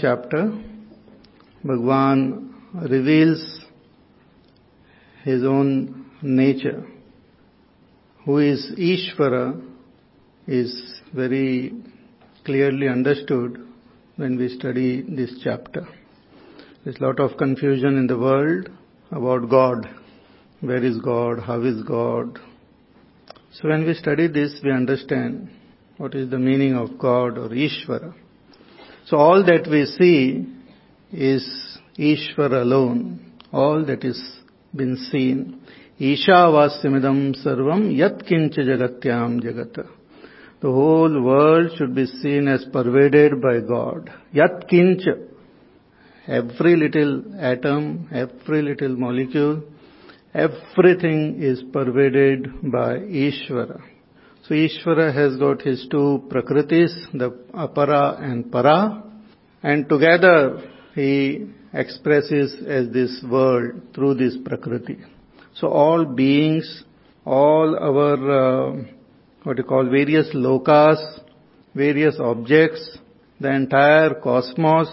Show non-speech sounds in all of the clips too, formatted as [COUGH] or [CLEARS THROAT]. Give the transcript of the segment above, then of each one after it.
chapter, Bhagwan reveals his own nature. Who is Ishvara is very clearly understood when we study this chapter. There's a lot of confusion in the world about God. Where is God? How is God? So when we study this, we understand what is the meaning of God or Ishvara. So all that we see is Ishvara alone. All that is been seen. Ishavasymidam sarvam yat kincha jagatyam jagata. The whole world should be seen as pervaded by God. Yat kincha. Every little atom, every little molecule, everything is pervaded by Ishvara. So Ishvara has got his two prakritis, the apara and para, and together he expresses as this world through this prakriti. So all beings, all our, uh, what you call various lokas, various objects, the entire cosmos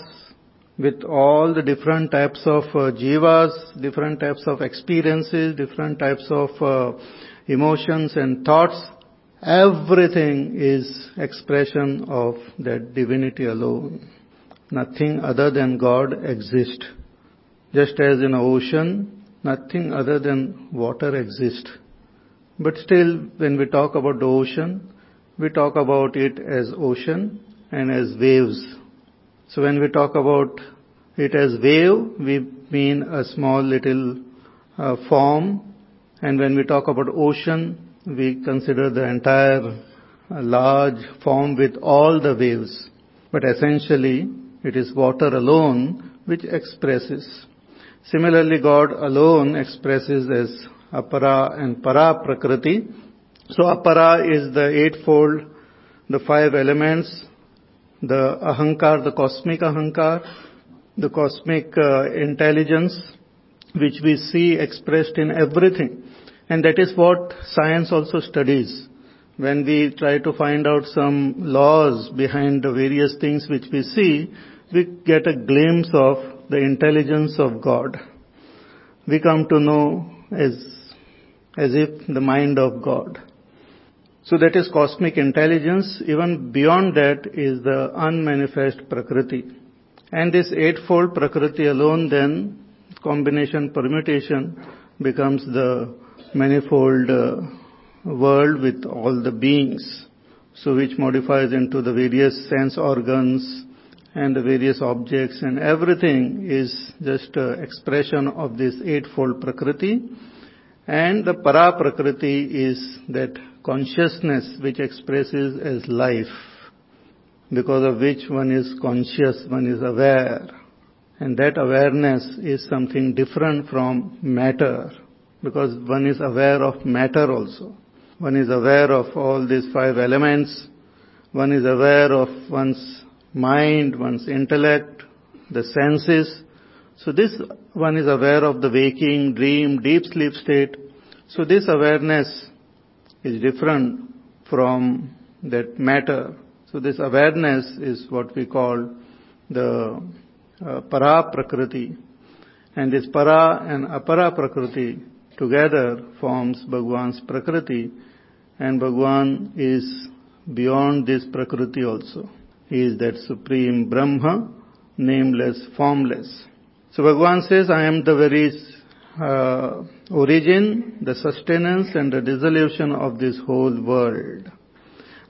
with all the different types of uh, jivas, different types of experiences, different types of uh, emotions and thoughts, everything is expression of that divinity alone. Nothing other than God exists. Just as in ocean, nothing other than water exists. But still, when we talk about the ocean, we talk about it as ocean and as waves. So when we talk about it as wave, we mean a small little uh, form. And when we talk about ocean, we consider the entire large form with all the waves. But essentially, it is water alone which expresses. Similarly, God alone expresses as apara and para prakriti. So apara is the eightfold, the five elements, the ahankar, the cosmic ahankar, the cosmic uh, intelligence, which we see expressed in everything. And that is what science also studies. When we try to find out some laws behind the various things which we see, we get a glimpse of the intelligence of God. We come to know as, as if the mind of God. So that is cosmic intelligence. Even beyond that is the unmanifest Prakriti. And this eightfold Prakriti alone then, combination permutation, becomes the manifold uh, world with all the beings. So which modifies into the various sense organs, and the various objects and everything is just an expression of this eightfold prakriti. And the para prakriti is that consciousness which expresses as life, because of which one is conscious, one is aware. And that awareness is something different from matter, because one is aware of matter also. One is aware of all these five elements. One is aware of one's mind, one's intellect, the senses. So this one is aware of the waking, dream, deep sleep state. So this awareness is different from that matter. So this awareness is what we call the uh, para prakriti. And this para and apara prakriti together forms Bhagwan's prakriti. And Bhagwan is beyond this prakriti also. He is that supreme Brahma, nameless, formless. So Bhagavan says, I am the very uh, origin, the sustenance and the dissolution of this whole world.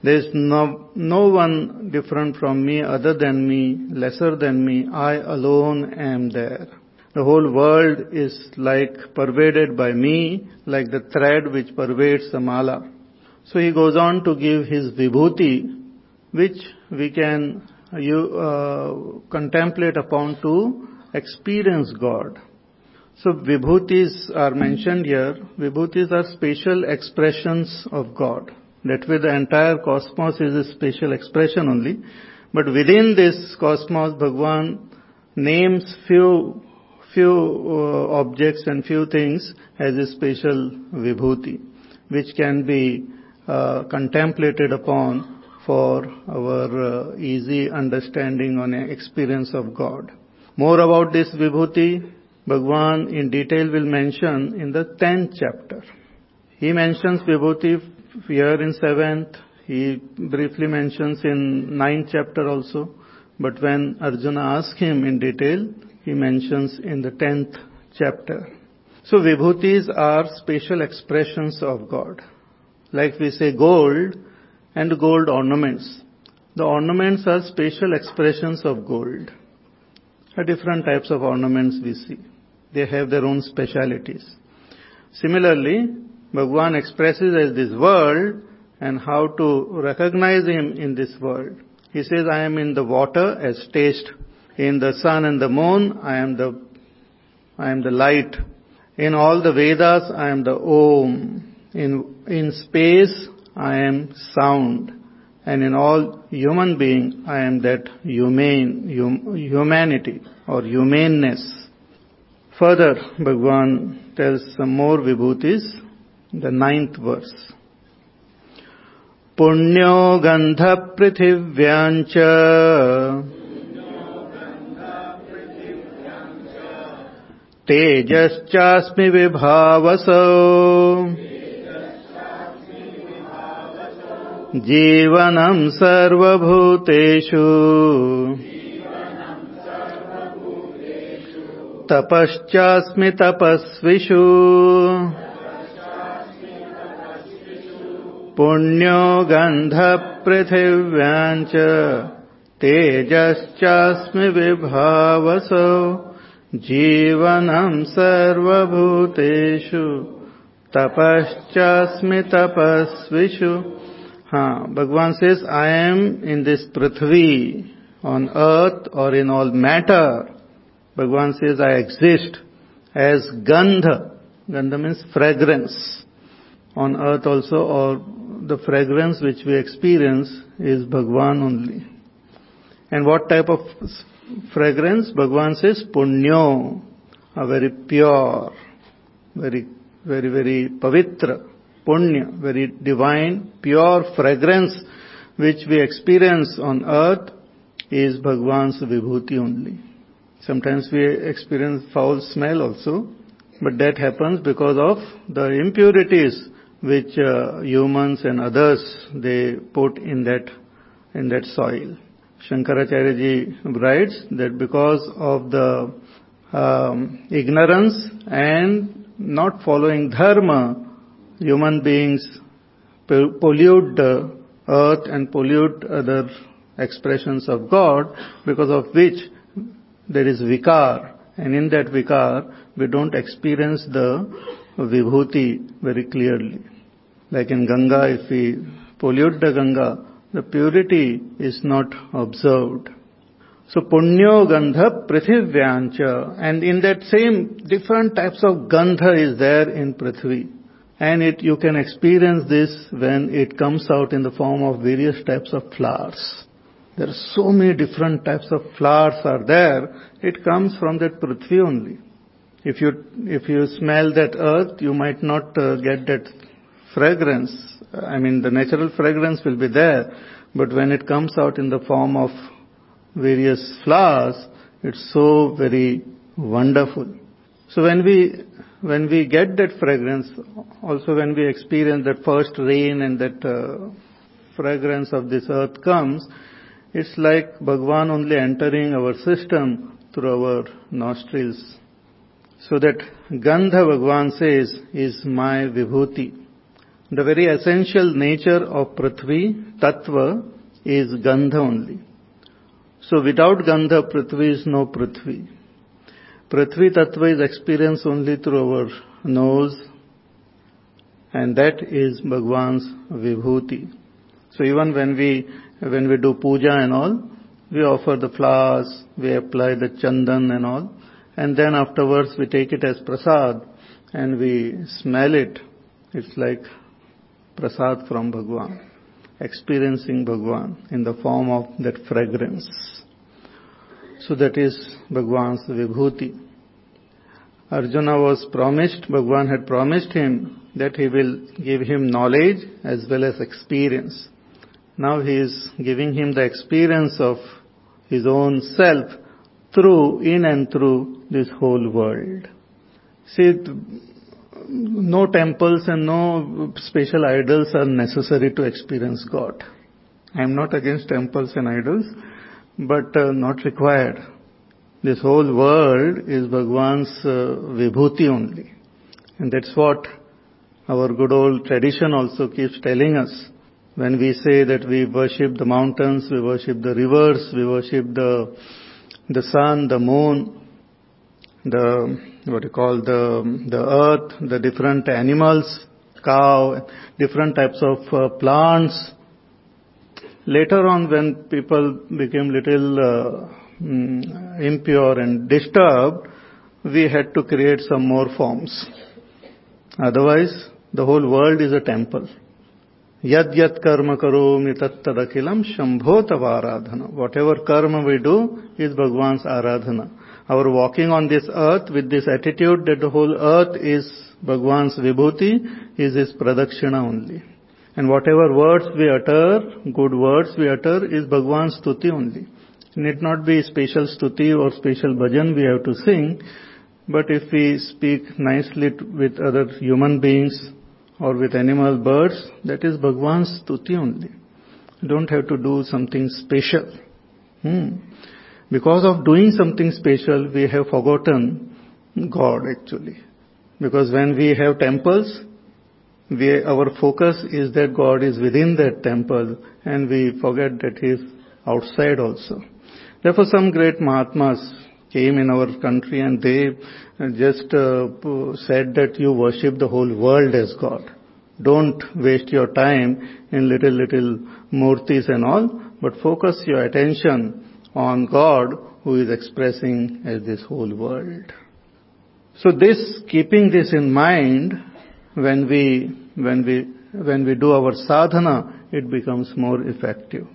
There is no, no one different from me, other than me, lesser than me. I alone am there. The whole world is like pervaded by me, like the thread which pervades the mala. So he goes on to give his vibhuti, which we can you, uh, contemplate upon to experience God. So vibhutis are mentioned here. Vibhutis are special expressions of God. That way the entire cosmos is a special expression only. But within this cosmos, Bhagwan names few, few uh, objects and few things as a special vibhuti, which can be uh, contemplated upon for our uh, easy understanding on experience of God. More about this Vibhuti, Bhagwan in detail will mention in the 10th chapter. He mentions Vibhuti here in 7th, he briefly mentions in 9th chapter also, but when Arjuna asks him in detail, he mentions in the 10th chapter. So vibhutis are special expressions of God. Like we say gold and gold ornaments. The ornaments are special expressions of gold. Are different types of ornaments we see. They have their own specialities. Similarly, Bhagwan expresses as this world and how to recognize him in this world. He says, I am in the water as taste. In the sun and the moon, I am the, I am the light. In all the Vedas, I am the Om. In, in space, I am sound. And in all human being, I am that humane, hum, humanity or humaneness. Further, Bhagwan tells some more vibhutis, the ninth verse. पुण्यो गन्धपृथिव्याम् च तेजश्चास्मि विभावसौ। जीवनम् सर्वभूतेषु। तपश्चास्मि तपस्विषु। पुण्यो गन्धपृथिव्याम् च तेजश्चास्मि विभावसौ जीवन सर्वभूतेषु, तपश्चास्मि तपस्विषु। हाँ Bhagwan says I am in this prithvi on earth और in all matter Bhagwan says I exist as gandh. Gandh means fragrance on earth also और the fragrance which we experience is Bhagwan only and what type of fragrance? Bhagwan says punyo, a very pure, very, very, very pavitra, punya, very divine, pure fragrance which we experience on earth is Bhagwan's vibhuti only. Sometimes we experience foul smell also, but that happens because of the impurities which uh, humans and others they put in that in that soil. Shankaracharya ji writes that because of the um, ignorance and not following dharma, human beings pollute the earth and pollute other expressions of God, because of which there is vikar, and in that vikar we don't experience the vibhuti very clearly. Like in Ganga, if we pollute the Ganga, the purity is not observed. So punyo gandha prithivyancha and in that same different types of gandha is there in prithvi. And it, you can experience this when it comes out in the form of various types of flowers. There are so many different types of flowers are there. It comes from that prithvi only. If you, if you smell that earth, you might not uh, get that fragrance, I mean the natural fragrance will be there, but when it comes out in the form of various flowers, it's so very wonderful. So when we, when we get that fragrance, also when we experience that first rain and that uh, fragrance of this earth comes, it's like Bhagwan only entering our system through our nostrils. So that Gandha Bhagwan says is my vibhuti. The very essential nature of Prithvi, Tattva, is Gandha only. So without Gandha, Prithvi is no Prithvi. Prithvi Tattva is experienced only through our nose, and that is Bhagwan's Vibhuti. So even when we, when we do puja and all, we offer the flowers, we apply the chandan and all, and then afterwards we take it as prasad and we smell it. It's like prasad from Bhagwan, experiencing Bhagwan in the form of that fragrance. So that is Bhagwan's vibhuti. Arjuna was promised, Bhagwan had promised him that he will give him knowledge as well as experience. Now he is giving him the experience of his own self through, in and through this whole world. See, no temples and no special idols are necessary to experience God. I am not against temples and idols, but uh, not required. This whole world is Bhagwan's uh, vibhuti only. And that's what our good old tradition also keeps telling us. When we say that we worship the mountains, we worship the rivers, we worship the, the sun, the moon, the, what you call the, the earth, the different animals, cow, different types of uh, plants. Later on when people became little uh, mm, impure and disturbed, we had to create some more forms. Otherwise, the whole world is a temple. Yad yat karma karomi tattadakilam shambho aradhana. Whatever karma we do is Bhagwan's aradhana. Our walking on this earth with this attitude that the whole earth is Bhagwan's vibhuti is his pradakshina only. And whatever words we utter, good words we utter is Bhagwan's stuti only. It need not be special stuti or special bhajan we have to sing, but if we speak nicely with other human beings, or with animal birds, that is Bhagwan's stuti only. Don't have to do something special. Hmm. Because of doing something special, we have forgotten God actually. Because when we have temples, we, our focus is that God is within that temple and we forget that He is outside also. Therefore some great Mahatmas came in our country and they just uh, said that you worship the whole world as God. Don't waste your time in little, little murtis and all, but focus your attention on God who is expressing as this whole world. So this, keeping this in mind, when we, when we, when we do our sadhana, it becomes more effective.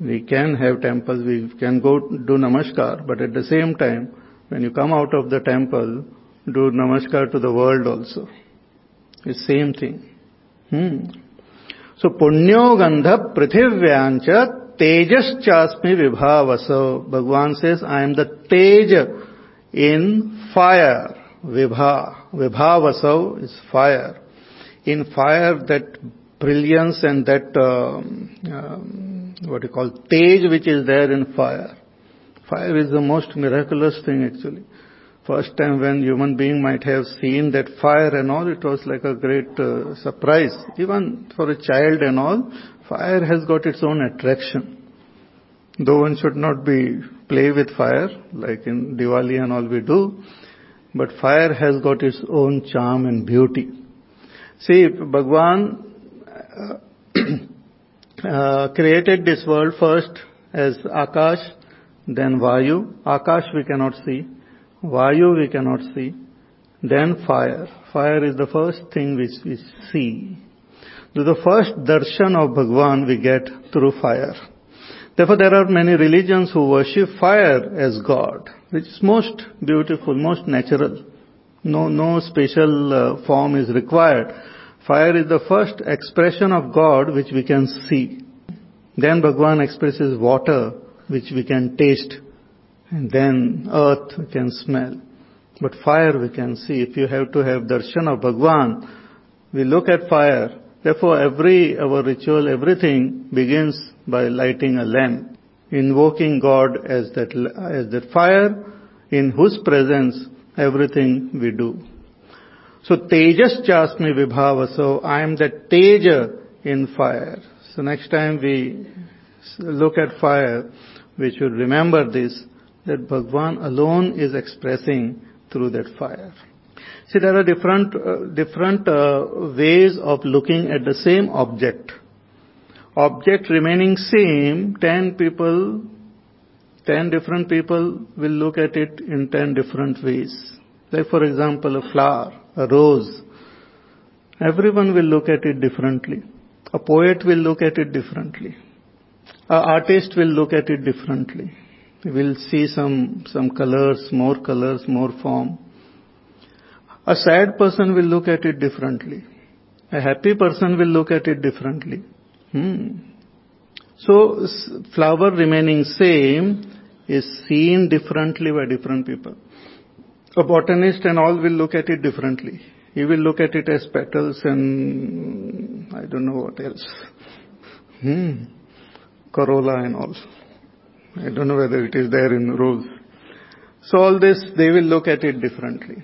We can have temples, we can go do namaskar, but at the same time, when you come out of the temple, do namaskar to the world also. It's same thing. Hmm. So punyo gandha prithivyancha tejas chasmi vibhavaso. Bhagwan says, I am the tej in fire. Vibha. Vibhavaso is fire. In fire, that brilliance and that, um, um, what you call, tej which is there in fire. Fire is the most miraculous thing actually. First time when human being might have seen that fire and all, it was like a great uh, surprise. Even for a child and all, fire has got its own attraction. Though one should not be play with fire, like in Diwali and all we do, but fire has got its own charm and beauty. See, Bhagwan uh, [COUGHS] uh, created this world first as Akash, then Vayu. Akash we cannot see. Vayu we cannot see. Then fire. Fire is the first thing which we see. The first darshan of Bhagwan we get through fire. Therefore there are many religions who worship fire as God, which is most beautiful, most natural. No, no special uh, form is required. Fire is the first expression of God which we can see. Then Bhagwan expresses water which we can taste. And then earth we can smell. But fire we can see. If you have to have darshan of Bhagwan, we look at fire. Therefore every, our ritual, everything begins by lighting a lamp, invoking God as that, as that fire in whose presence everything we do. So tejas chasmi vibhava, so I am the teja in fire. So next time we look at fire, we should remember this, that Bhagwan alone is expressing through that fire. See, there are different, uh, different uh, ways of looking at the same object. Object remaining same, 10 people, 10 different people will look at it in 10 different ways. Like for example, a flower, a rose. Everyone will look at it differently. A poet will look at it differently. An artist will look at it differently. He will see some, some colors, more colors, more form. A sad person will look at it differently. A happy person will look at it differently. Hmm. So flower remaining same is seen differently by different people. A botanist and all will look at it differently. He will look at it as petals and I don't know what else. Hmm. Corolla and all. I don't know whether it is there in rose. So all this, they will look at it differently.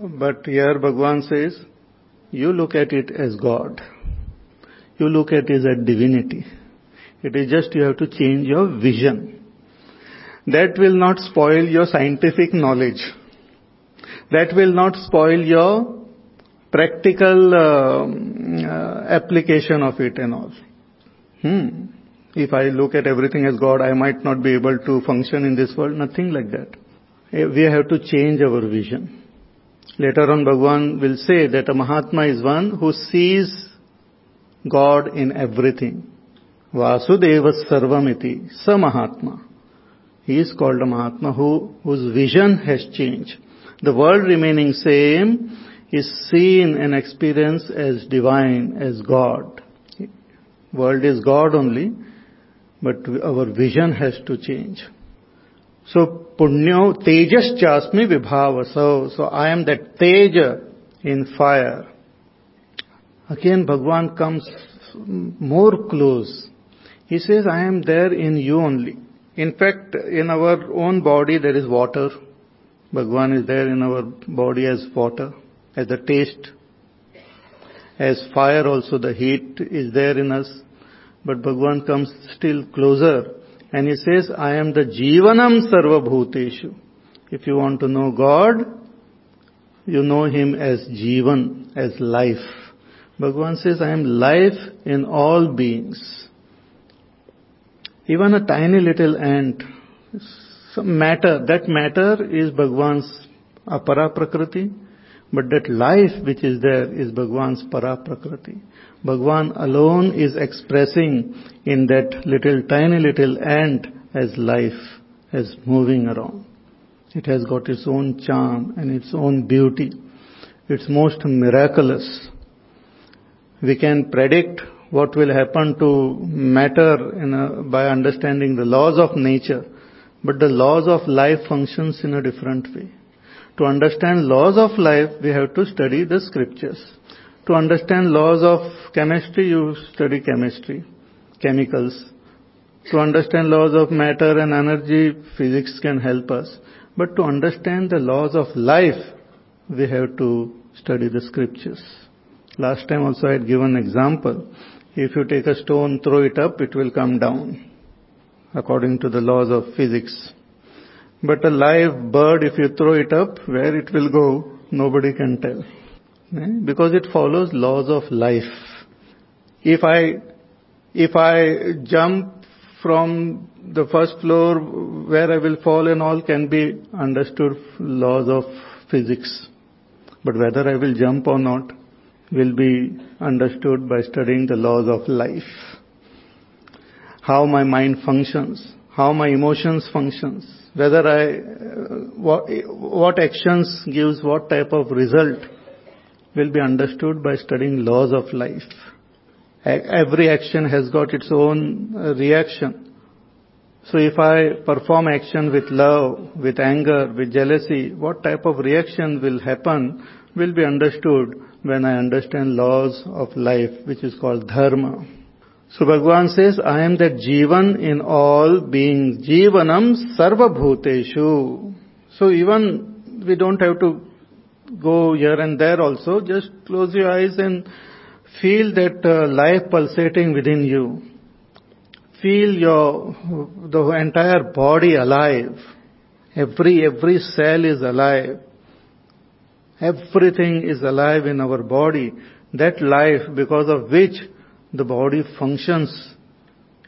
But here Bhagwan says, you look at it as God. You look at it as a divinity. It is just you have to change your vision. That will not spoil your scientific knowledge. That will not spoil your practical uh, uh, application of it and all. Hmm. If I look at everything as God, I might not be able to function in this world. Nothing like that. Eh, we have to change our vision. Later on, Bhagwan will say that a Mahatma is one who sees God in everything. Vasudeva Sarvamiti, Sa Mahatma. He is called a Mahatma who, whose vision has changed. The world remaining same is seen and experienced as divine, as God. World is God only, but our vision has to change. So punyo tejas chasmi vibhava. So, so I am that teja in fire. Again Bhagwan comes more close. He says, I am there in you only. In fact, in our own body there is water. Bhagwan is there in our body as water, as the taste. As fire also the heat is there in us. But Bhagwan comes still closer and he says, I am the Jivanam Sarvabhuteshu. If you want to know God, you know Him as Jivan, as life. Bhagavan says, I am life in all beings. Even a tiny little ant, some matter, that matter is Bhagavan's apara prakriti, but that life which is there is Bhagavan's para prakriti. Bhagwan alone is expressing in that little tiny little ant as life, as moving around. It has got its own charm and its own beauty. It's most miraculous. We can predict what will happen to matter a, by understanding the laws of nature, but the laws of life functions in a different way. To understand laws of life, we have to study the scriptures. To understand laws of chemistry, you study chemistry, chemicals. To understand laws of matter and energy, physics can help us. But to understand the laws of life, we have to study the scriptures. Last time also I had given an example. If you take a stone, throw it up, it will come down, according to the laws of physics. But a live bird, if you throw it up, where it will go, nobody can tell. Because it follows laws of life. If I, if I jump from the first floor where I will fall and all can be understood laws of physics. But whether I will jump or not, will be understood by studying the laws of life. How my mind functions, how my emotions functions, whether I, what, what actions gives what type of result will be understood by studying laws of life. Every action has got its own uh, reaction. So if I perform action with love, with anger, with jealousy, what type of reaction will happen will be understood when I understand laws of life, which is called dharma. So Bhagavan says, I am that Jivan in all beings. Jivanam sarva bhuteshu. So even we don't have to go here and there also. Just close your eyes and feel that uh, life pulsating within you. Feel your, the entire body alive. Every, every cell is alive. Everything is alive in our body. That life because of which the body functions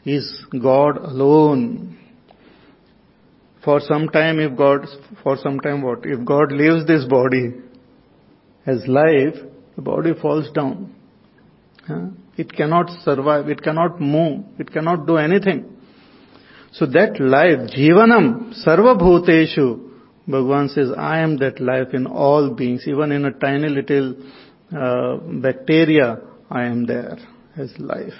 is God alone. For some time if God, for some time what? If God leaves this body as life, the body falls down. It cannot survive, it cannot move, it cannot do anything. So that life, Jivanam, Sarva Bhuteshu, Bhagavan says, I am that life in all beings, even in a tiny little uh, bacteria, I am there as life.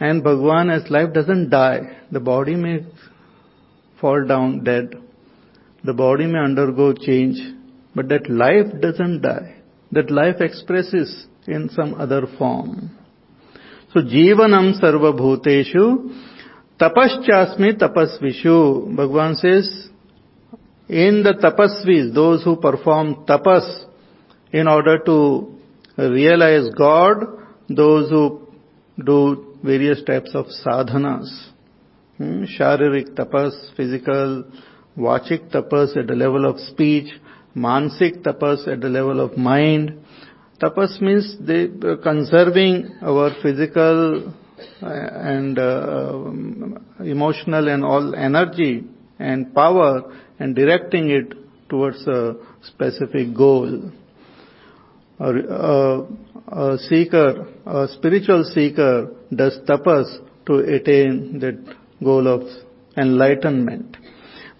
And Bhagwan as life doesn't die. The body may fall down dead. The body may undergo change. But that life doesn't die. That life expresses in some other form. So Jivanam Sarva Bhuteshu Tapaschasmi Tapasvishu. Bhagwan says, in the tapasvis, those who perform tapas in order to realize God, those who do various types of sadhanas. Hmm? Sharirik tapas, physical, vachik tapas at the level of speech, mansik tapas at the level of mind. Tapas means they, uh, conserving our physical uh, and uh, emotional and all energy and power and directing it towards a specific goal. A, a, a seeker, a spiritual seeker does tapas to attain that goal of enlightenment.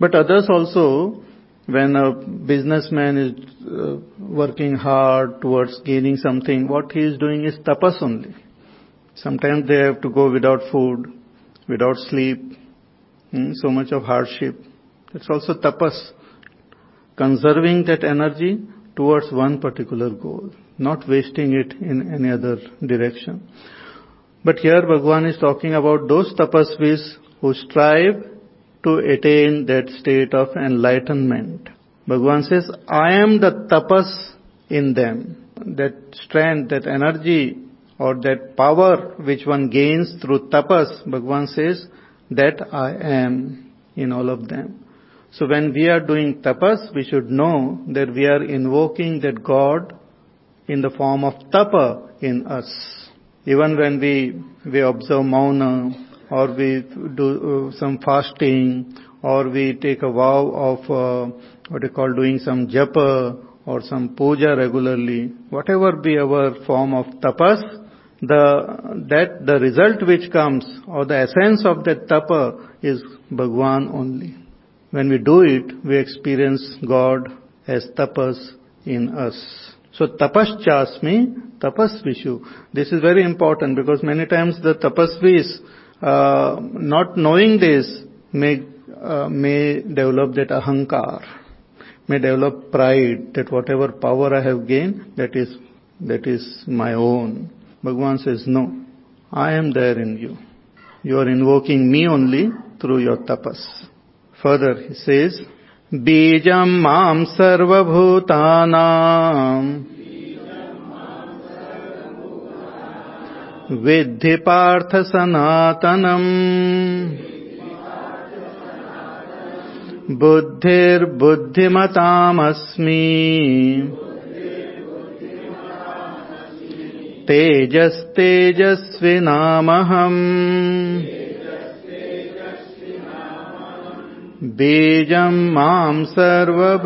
But others also, when a businessman is uh, working hard towards gaining something, what he is doing is tapas only. Sometimes they have to go without food, without sleep, hmm, so much of hardship. It's also tapas. Conserving that energy towards one particular goal, not wasting it in any other direction. But here Bhagwan is talking about those tapasvis who strive to attain that state of enlightenment. Bhagwan says, I am the tapas in them. That strength, that energy or that power which one gains through tapas, Bhagwan says, that I am in all of them. So when we are doing tapas, we should know that we are invoking that God in the form of tapa in us. Even when we, we observe mauna, or we do uh, some fasting, or we take a vow of uh, what you call doing some japa, or some puja regularly, whatever be our form of tapas, the, that the result which comes, or the essence of that tapa is Bhagwan only. When we do it, we experience God as tapas in us. So tapaschasmi, tapasvishu. This is very important because many times the tapasvis, uh, not knowing this, may, uh, may develop that ahankar, may develop pride that whatever power I have gained, that is, that is my own. Bhagwan says, no, I am there in you. You are invoking me only through your tapas. Further, he says, बीजं मां सर्वभूतानाम् विद्धि पार्थ सनातनम् बुद्धिर्बुद्धिमतामस्मि। तेजस्तेजस्विनामहम्। बीजम् माम् सर्वभूतानाम्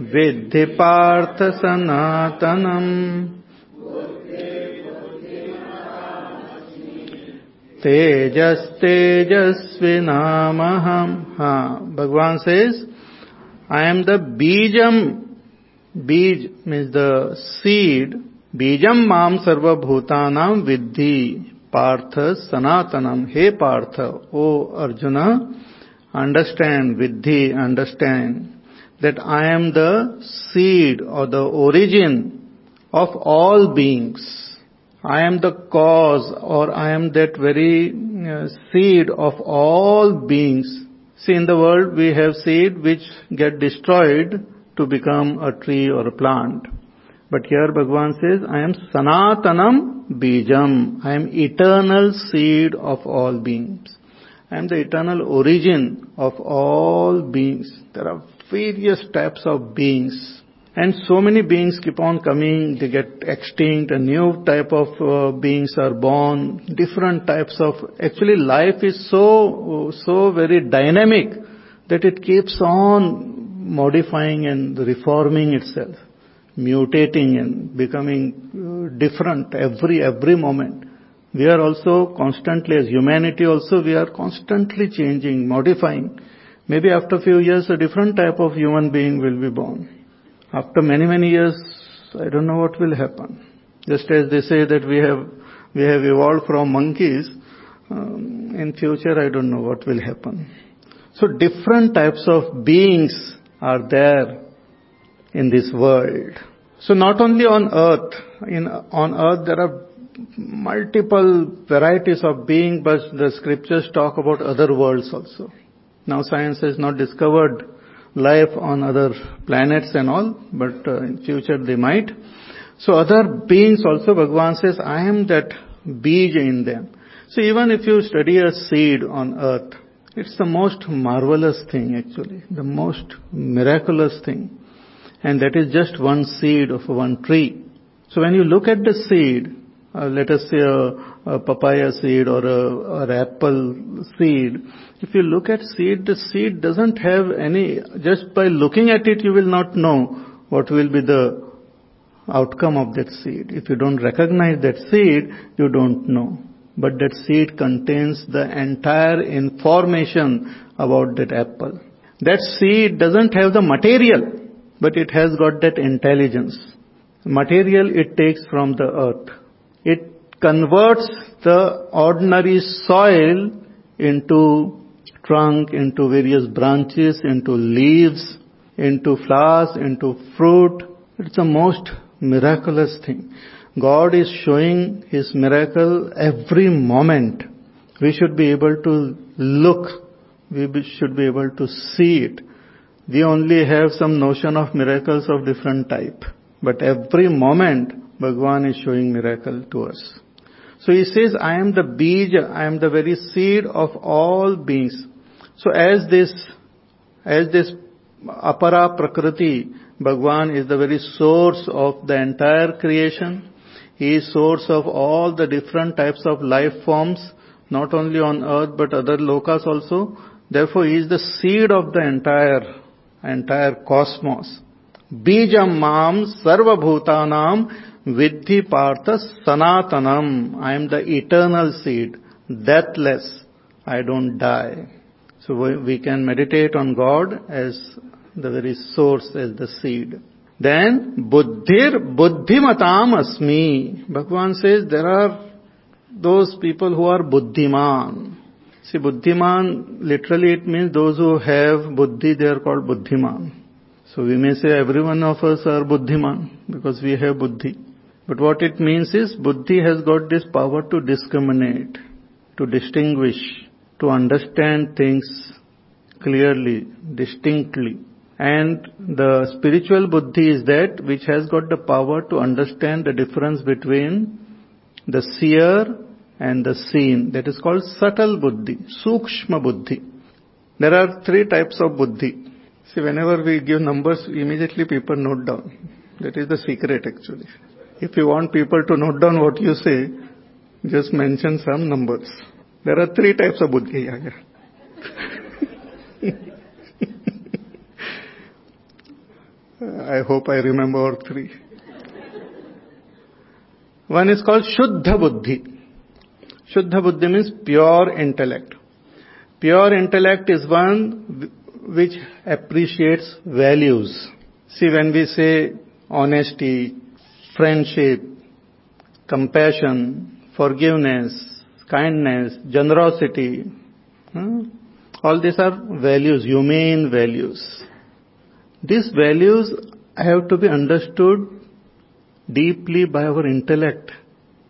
विद्धि पार्थ सनातनम् तेजस्तेजस्विनामहम हाँ Bhagwan says I am the बीजम बीज means the seed बीजम माम सर्वभूतानाम विद्धि। पार्थ सनातनम हे पार्थ, ओ अर्जुन अंडरस्टैंड विद्धि understand that I am the seed और the origin of all beings I am the cause or I am that very uh, seed of all beings. See in the world we have seed which get destroyed to become a tree or a plant. But here Bhagavan says, I am Sanatanam Bijam. I am eternal seed of all beings. I am the eternal origin of all beings. There are various types of beings. And so many beings keep on coming, they get extinct, a new type of uh, beings are born, different types of, actually life is so, so very dynamic that it keeps on modifying and reforming itself mutating and becoming uh, different every, every moment. We are also constantly, as humanity also, we are constantly changing, modifying. Maybe after few years, a different type of human being will be born. After many, many years, I don't know what will happen. Just as they say that we have, we have evolved from monkeys, um, in future I don't know what will happen. So different types of beings are there in this world. So not only on earth, in, on earth there are multiple varieties of being, but the scriptures talk about other worlds also. Now science has not discovered life on other planets and all, but uh, in future they might. So other beings also, Bhagavan says, I am that beej in them. So even if you study a seed on earth, it's the most marvelous thing actually, the most miraculous thing. And that is just one seed of one tree. So when you look at the seed, uh, let us say a, a papaya seed or a, or apple seed, if you look at seed, the seed doesn't have any, just by looking at it you will not know what will be the outcome of that seed. If you don't recognize that seed, you don't know. But that seed contains the entire information about that apple. That seed doesn't have the material, but it has got that intelligence. Material it takes from the earth. It converts the ordinary soil into trunk, into various branches, into leaves, into flowers, into fruit. It's the most miraculous thing. God is showing His miracle every moment. We should be able to look. We should be able to see it. We only have some notion of miracles of different type. But every moment, Bhagwan is showing miracle to us. So he says, I am the beej, I am the very seed of all beings. So as this, as this apara prakriti, Bhagwan is the very source of the entire creation. He is source of all the different types of life forms, not only on earth but other lokas also. Therefore, he is the seed of the entire, entire cosmos. Mam sarva bhutanam vidhi partha sanatanam. I am the eternal seed, deathless. I don't die. So we can meditate on God as the very source as the seed. Then, buddhir buddhimatam asmi. Bhagavan says there are those people who are buddhiman. See, buddhiman, literally it means those who have buddhi, they are called buddhiman. So we may say every one of us are buddhiman because we have buddhi. But what it means is buddhi has got this power to discriminate, to distinguish, to understand things clearly, distinctly. And the spiritual buddhi is that which has got the power to understand the difference between the seer and the seen. That is called subtle buddhi, sukshma buddhi. There are three types of buddhi. See, whenever we give numbers, immediately people note down. That is the secret actually. If you want people to note down what you say, just mention some numbers. There are three types of buddhi. Yeah, [LAUGHS] yeah. I hope I remember all three. One is called Shuddha Buddhi. Shuddha Buddhi means pure intellect. Pure intellect is one which appreciates values. See, when we say honesty, friendship, compassion, forgiveness, kindness, generosity, hmm, all these are values, humane values. These values have to be understood deeply by our intellect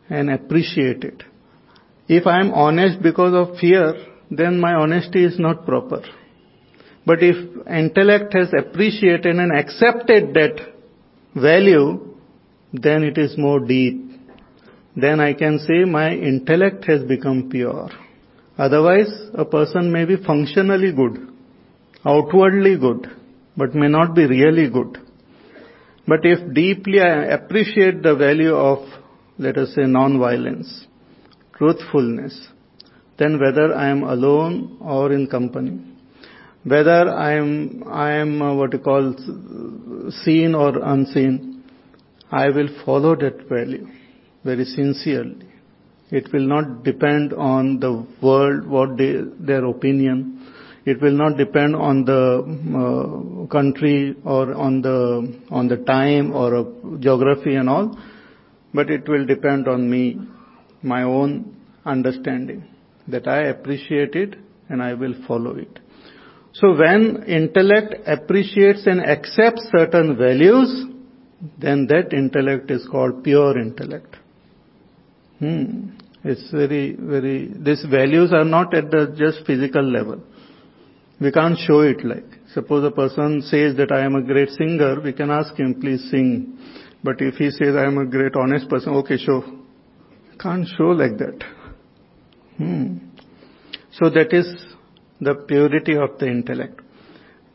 and appreciated. If I am honest because of fear, then my honesty is not proper. But if intellect has appreciated and accepted that value, then it is more deep. Then I can say my intellect has become pure. Otherwise, a person may be functionally good, outwardly good, but may not be really good. But if deeply I appreciate the value of, let us say, non-violence, truthfulness, then whether I am alone or in company, whether I am, I am uh, what you call seen or unseen, I will follow that value very sincerely. It will not depend on the world, what they, their opinion, it will not depend on the uh, country or on the on the time or geography and all, but it will depend on me. my own understanding. That I appreciate it and I will follow it. So when intellect appreciates and accepts certain values, then that intellect is called pure intellect. Hmm. It's very, very, these values are not at the just physical level. We can't show it like. Suppose a person says that I am a great singer, we can ask him, please sing. But if he says I am a great honest person, okay, show. Can't show like that. Hmm. So that is the purity of the intellect.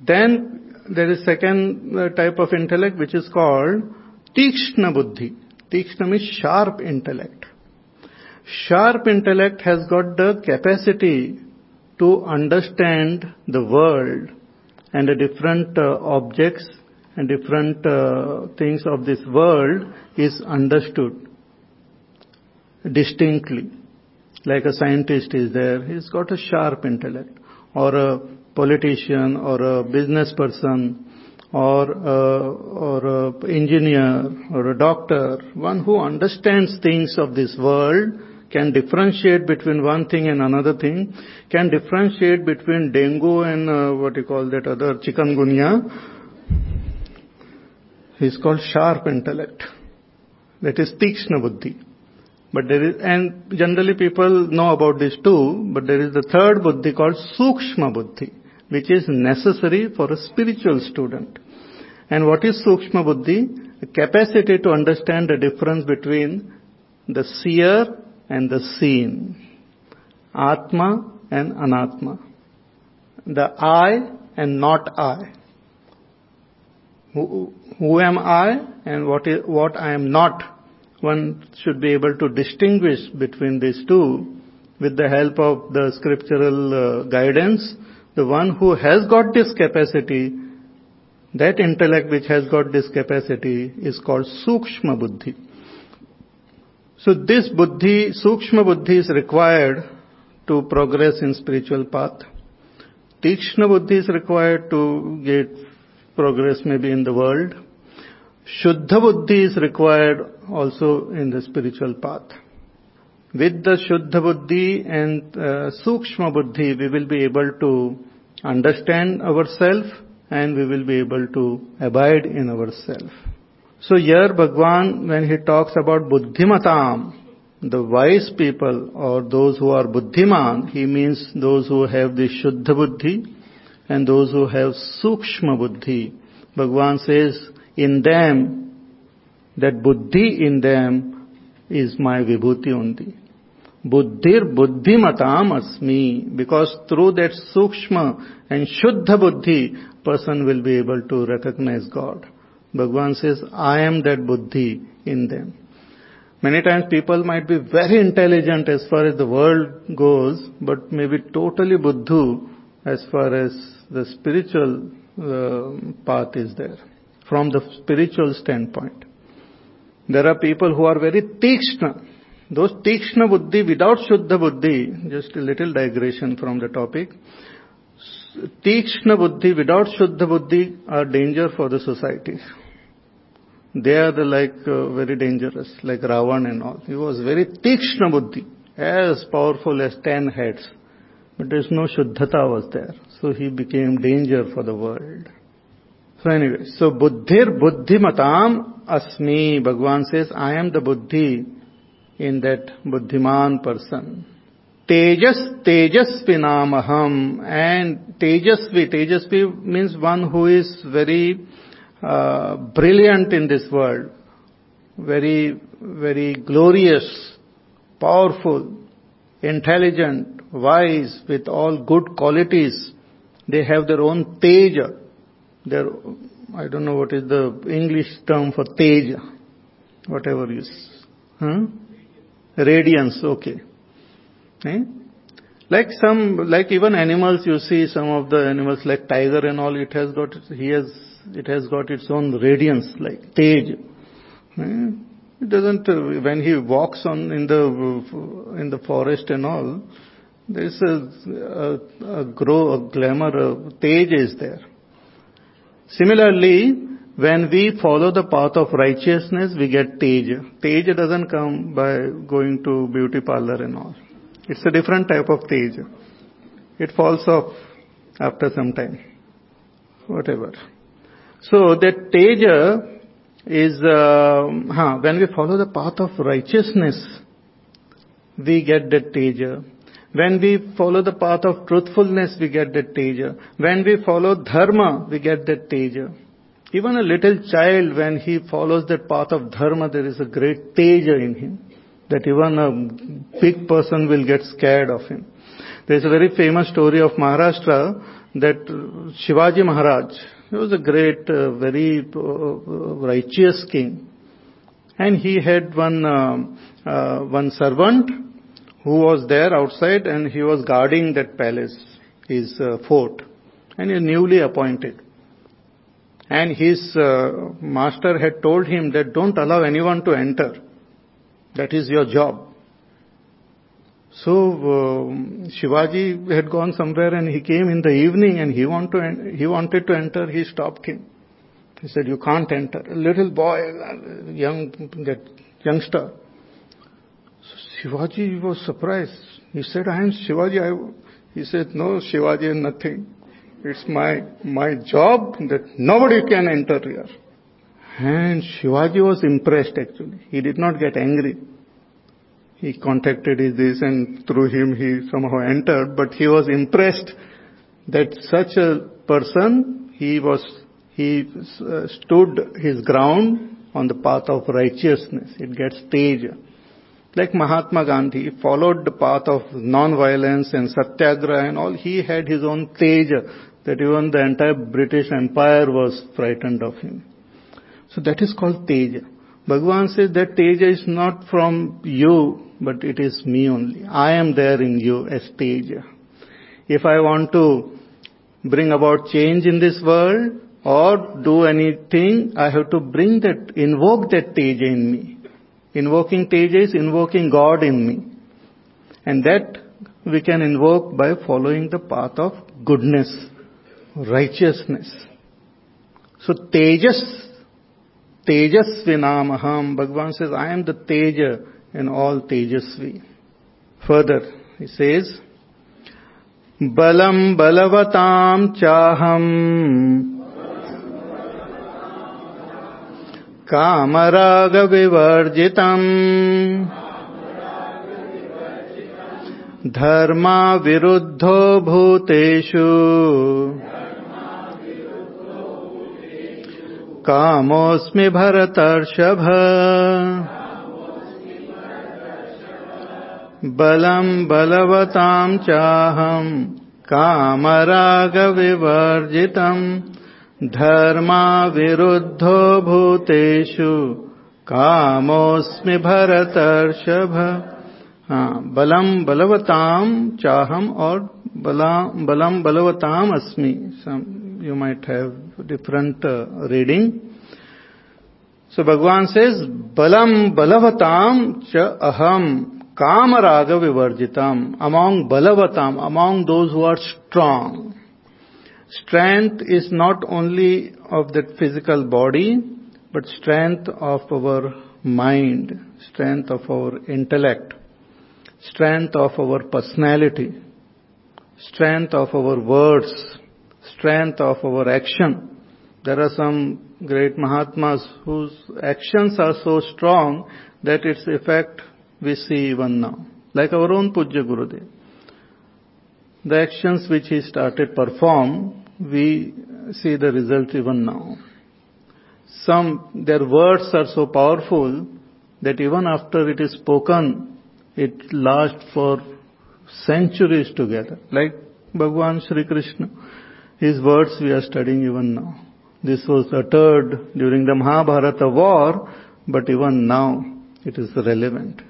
Then there is second uh, type of intellect which is called Tikshna Buddhi. Tikshna means sharp intellect. Sharp intellect has got the capacity to understand the world and the different uh, objects and different uh, things of this world is understood distinctly. Like a scientist is there, he's got a sharp intellect. Or a politician or a business person or a, or a engineer or a doctor, one who understands things of this world can differentiate between one thing and another thing, can differentiate between dengue and uh, what you call that other chikungunya. He's called sharp intellect. That is Tikshna Buddhi. But there is, and generally people know about this too, but there is the third Buddhi called Sukshma Buddhi, which is necessary for a spiritual student. And what is Sukshma Buddhi? A capacity to understand the difference between the seer and the seen. Atma and Anatma. The I and not I. Who, who am I and what, is, what I am not. One should be able to distinguish between these two with the help of the scriptural uh, guidance. The one who has got this capacity, that intellect which has got this capacity is called Sukshma Buddhi. So this buddhi, sukshma buddhi is required to progress in spiritual path. Tikshna buddhi is required to get progress maybe in the world. Shuddha buddhi is required also in the spiritual path. With the Shuddha buddhi and uh, Sukshma buddhi, we will be able to understand ourselves and we will be able to abide in ourselves. So here Bhagwan, when he talks about buddhimatam, the wise people or those who are buddhiman, he means those who have the shuddha buddhi and those who have sukshma buddhi. Bhagwan says, in them, that buddhi in them is my vibhuti only. Buddhir buddhimatam asmi. Because through that sukshma and shuddha buddhi, person will be able to recognize God. Bhagwan says, I am that buddhi in them. Many times people might be very intelligent as far as the world goes, but maybe totally buddhu as far as the spiritual uh, path is there, from the spiritual standpoint. There are people who are very tikshna. Those tikshna buddhi without shuddha buddhi, just a little digression from the topic. Tikshna buddhi without shuddha buddhi are danger for the society. They are the like uh, very dangerous, like Ravan and all. He was very tikshna buddhi, as powerful as ten heads. But there's no shuddhata was there. So he became danger for the world. So anyway, so buddhir buddhimatam asmi, Bhagwan says, I am the buddhi in that buddhiman person. Tejas tejasvinamaham and tejasvi, tejasvi means one who is very uh, brilliant in this world, very, very glorious, powerful, intelligent, wise, with all good qualities. They have their own teja. Their, I don't know what is the English term for teja. Whatever is. Huh? Radiance, okay. Eh? Like some, like even animals, you see some of the animals like tiger and all, it has got, he has it has got its own radiance, like tej. Eh? It doesn't, uh, when he walks on in the, in the forest and all, there's a, a, a grow, a glamour, a tej is there. Similarly, when we follow the path of righteousness, we get teja. Teja doesn't come by going to beauty parlor and all. It's a different type of teja. It falls off after some time. Whatever. So that teja is, uh, huh, when we follow the path of righteousness, we get that teja. When we follow the path of truthfulness, we get that teja. When we follow dharma, we get that teja. Even a little child, when he follows that path of dharma, there is a great teja in him. That even a big person will get scared of him. There is a very famous story of Maharashtra that Shivaji Maharaj, he was a great, uh, very uh, righteous king. And he had one, uh, uh, one servant who was there outside and he was guarding that palace, his uh, fort. And he was newly appointed. And his uh, master had told him that don't allow anyone to enter. That is your job. So uh, Shivaji had gone somewhere and he came in the evening and he, want to, he wanted to enter. He stopped him. He said, "You can't enter." A little boy, young that youngster. So Shivaji was surprised. He said, "I am Shivaji." He said, "No, Shivaji, nothing. It's my, my job that nobody can enter here. And Shivaji was impressed actually. He did not get angry. He contacted this and through him he somehow entered, but he was impressed that such a person, he was, he uh, stood his ground on the path of righteousness. It gets teja. Like Mahatma Gandhi, followed the path of non-violence and satyagraha and all. He had his own teja that even the entire British Empire was frightened of him. So that is called Teja. Bhagavan says that Teja is not from you, but it is me only. I am there in you as Teja. If I want to bring about change in this world or do anything, I have to bring that, invoke that Teja in me. Invoking Teja is invoking God in me. And that we can invoke by following the path of goodness righteousness. So Tejas, Tejasvinamaham, Bhagavan says, I am the Teja in all Tejasvi. Further, he says, Balam balavatam chaham कामराग विवर्जितम् धर्मा विरुद्धो भूतेषु कामोऽस्मि भरतर्षभ। बलम् बलवताम् चाहम् कामरागविवर्जितम् धर्मा विरुद्धो भूतेषु कामोऽस्मि भरतर्षभ। बलम बलवताम चाहम और बला, बलम बलवताम अस्मि you might have different uh, reading. So Bhagavan says, Balam balavatam cha aham kamaraga vivarjitam. Among balavatam, among those who are strong. Strength is not only of the physical body, but strength of our mind, strength of our intellect, strength of our personality, strength of our words, strength of our action. There are some great Mahatmas whose actions are so strong that its effect we see even now. Like our own Pujya Gurudev. The actions which he started perform, we see the result even now. Some, their words are so powerful that even after it is spoken, it lasts for centuries together. Like Bhagwan Sri Krishna. His words we are studying even now. This was uttered during the Mahabharata war, but even now it is relevant.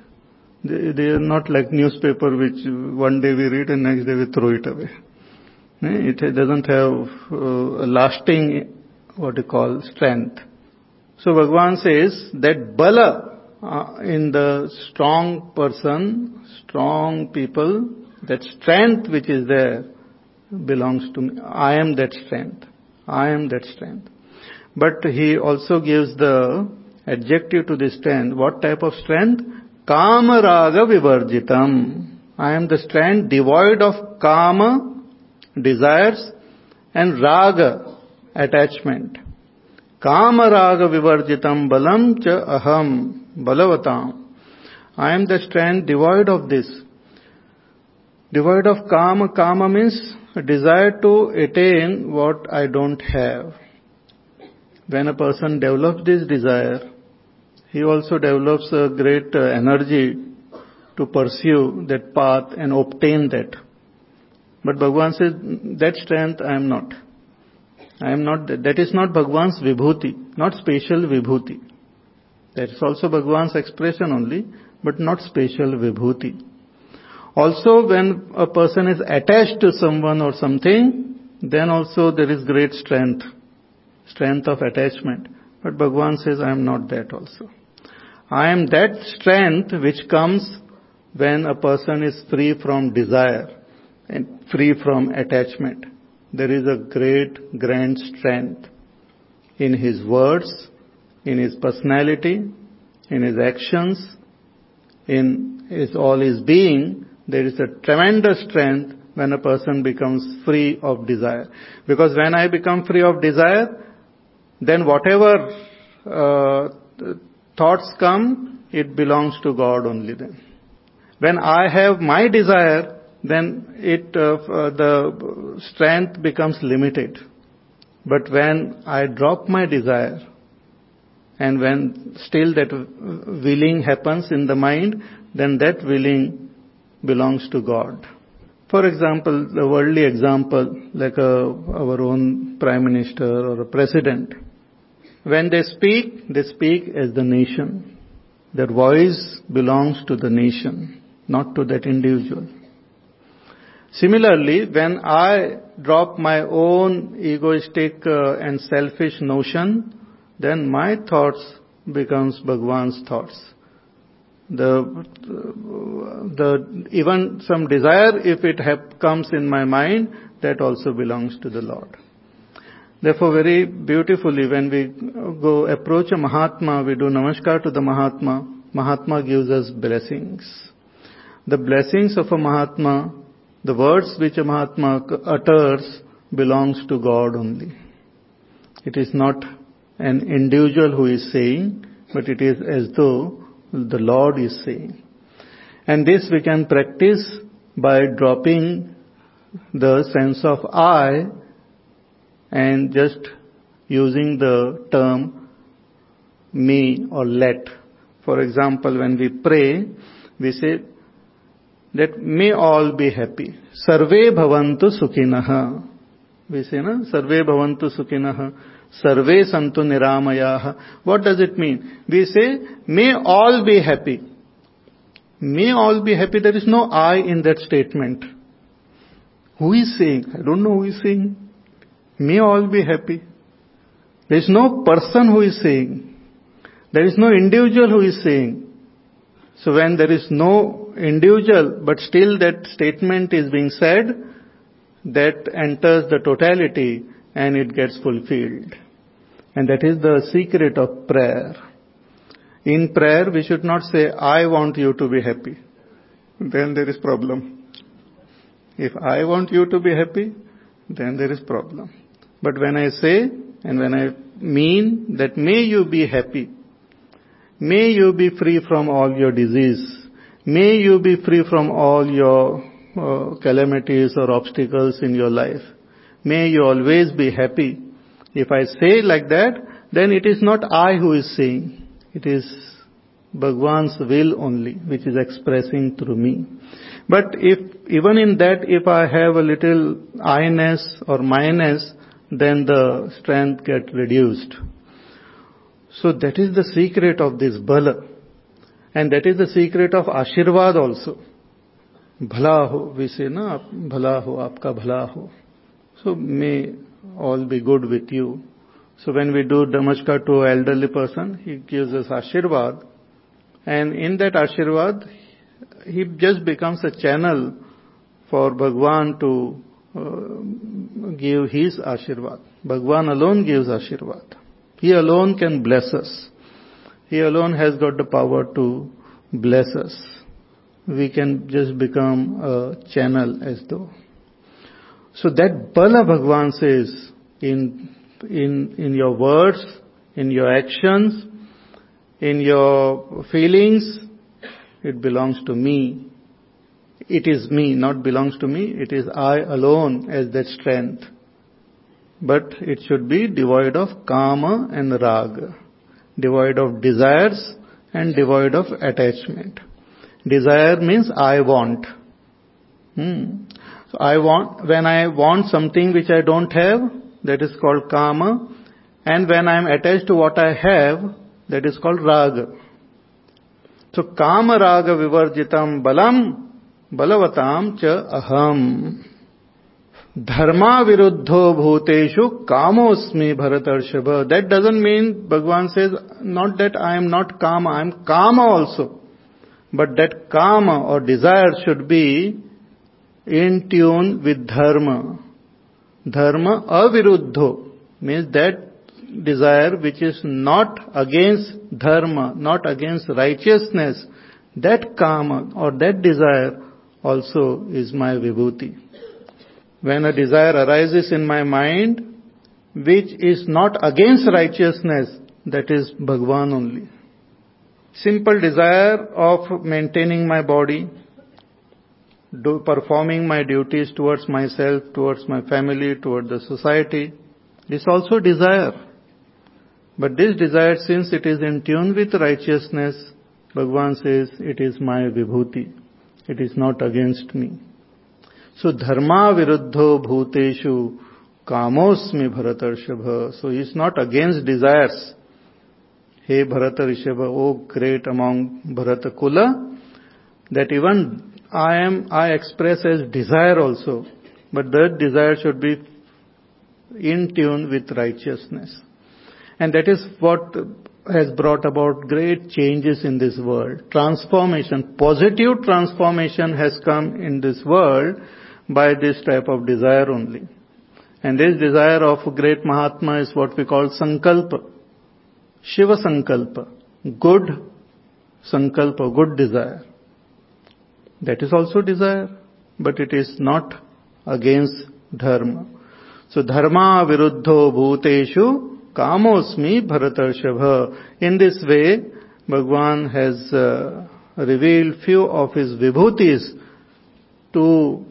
They, they are not like newspaper which one day we read and next day we throw it away. Eh, it doesn't have uh, a lasting, what you call, strength. So Bhagavan says that bala uh, in the strong person, strong people, that strength which is there, belongs to me. I am that strength. I am that strength. But he also gives the adjective to this strength. What type of strength? Kama raga vivarjitam. I am the strength devoid of kama, desires, and raga, attachment. Kama raga vivarjitam balam cha aham balavatam. I am the strength devoid of this. Devoid of kama. Kama means desire to attain what I don't have. When a person develops this desire, he also develops a great uh, energy to pursue that path and obtain that. But Bhagavan says, that strength I am not. I am not, that is not Bhagavan's vibhuti, not special vibhuti. That is also Bhagavan's expression only, but not special vibhuti. Also, when a person is attached to someone or something, then also there is great strength, strength of attachment. But Bhagavan says, I am not that also. I am that strength which comes when a person is free from desire and free from attachment. There is a great, grand strength in his words, in his personality, in his actions, in his all his being, there is a tremendous strength when a person becomes free of desire. Because when I become free of desire, then whatever uh, thoughts come, it belongs to God only then. When I have my desire, then it, uh, uh, the strength becomes limited. But when I drop my desire, and when still that willing happens in the mind, then that willing belongs to God. For example, the worldly example, like a, our own prime minister or a president, when they speak, they speak as the nation. Their voice belongs to the nation, not to that individual. Similarly, when I drop my own egoistic uh, and selfish notion, then my thoughts becomes Bhagwan's thoughts. The, the, even some desire, if it have, comes in my mind, that also belongs to the Lord. Therefore, very beautifully, when we go approach a Mahatma, we do namaskar to the Mahatma. Mahatma gives us blessings. The blessings of a Mahatma, the words which a Mahatma utters, belongs to God only. It is not an individual who is saying, but it is as though the Lord is saying. And this we can practice by dropping the sense of I and just using the term me or let. For example, when we pray, we say that may all be happy. Sarve bhavantu sukhinah. We say, na? Sarve bhavantu sukhinah. Sarve santu niramayah. What does it mean? We say, may all be happy. May all be happy. There is no I in that statement. Who is saying? I don't know who is saying. May all be happy. There is no person who is saying. There is no individual who is saying. So when there is no individual, but still that statement is being said, that enters the totality and it gets fulfilled. And that is the secret of prayer. In prayer, we should not say, I want you to be happy. Then there is problem. If I want you to be happy, then there is problem. But when I say and when I mean that may you be happy, may you be free from all your disease, may you be free from all your uh, calamities or obstacles in your life, may you always be happy. If I say like that, then it is not I who is saying, it is Bhagwan's will only, which is expressing through me. But if, even in that, if I have a little I-ness or minus, then the strength get reduced. So that is the secret of this bala. And that is the secret of Ashirvad also. Bhala ho, we say na, bhala ho, aapka bhala ho. So may all be good with you. So when we do namaskar to an elderly person, he gives us Ashirvad. And in that Ashirvad, he just becomes a channel for Bhagwan to uh, give his Ashirvad. Bhagwan alone gives Ashirvad. He alone can bless us. He alone has got the power to bless us. We can just become a channel as though. So that Bala Bhagwan says in, in, in your words, in your actions, in your feelings, it belongs to me. It is me, not belongs to me. It is I alone as that strength. But it should be devoid of kama and raga, devoid of desires and devoid of attachment. Desire means I want. Hmm. I want, when I want something which I don't have, that is called kama. And when I am attached to what I have, that is called raga. So kama raga vivarjitam balam balavatam cha aham. Dharma viruddho bhuteshu kamosmi bharatarshava. That doesn't mean, Bhagwan says, not that I am not kama, I am kama also. But that kama or desire should be in tune with dharma. Dharma aviruddho means that desire which is not against dharma, not against righteousness, that kama or that desire also is my vibhuti. When a desire arises in my mind, which is not against righteousness, that is Bhagwan only. Simple desire of maintaining my body, do, performing my duties towards myself, towards my family, towards the society, is also desire. But this desire, since it is in tune with righteousness, Bhagwan says, it is my vibhuti. It is not against me. So dharma viruddho bhuteshu kamosmi bharatarshava. So he is not against desires. Hey Bharata oh great among Bharata Kula, that even I am, I express as desire also, but that desire should be in tune with righteousness. And that is what has brought about great changes in this world. Transformation, positive transformation has come in this world by this type of desire only. And this desire of great Mahatma is what we call Sankalpa. Shiva Sankalpa. Good Sankalpa, good desire. That is also desire, but it is not against Dharma. So Dharma viruddho bhuteshu Kamosmi Bharatarshava. In this way, Bhagwan has uh, revealed few of his vibhutis to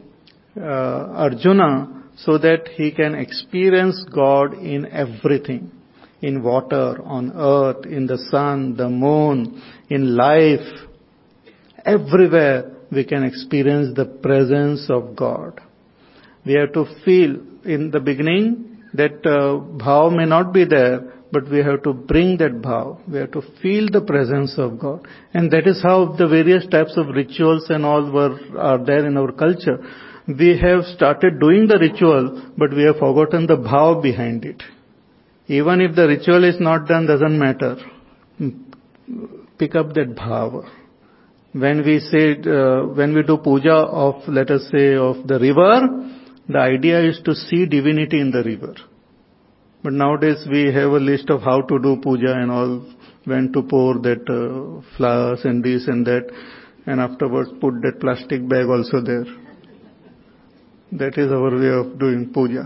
uh, Arjuna so that he can experience God in everything. In water, on earth, in the sun, the moon, in life. Everywhere we can experience the presence of God. We have to feel in the beginning that uh, bhav may not be there, but we have to bring that bhav. We have to feel the presence of God. And that is how the various types of rituals and all were, are there in our culture. We have started doing the ritual, but we have forgotten the bhav behind it. Even if the ritual is not done, doesn't matter. Pick up that bhav When we say, uh, when we do puja of, let us say, of the river, the idea is to see divinity in the river. But nowadays we have a list of how to do puja and all, when to pour that uh, flowers and this and that, and afterwards put that plastic bag also there. That is our way of doing puja.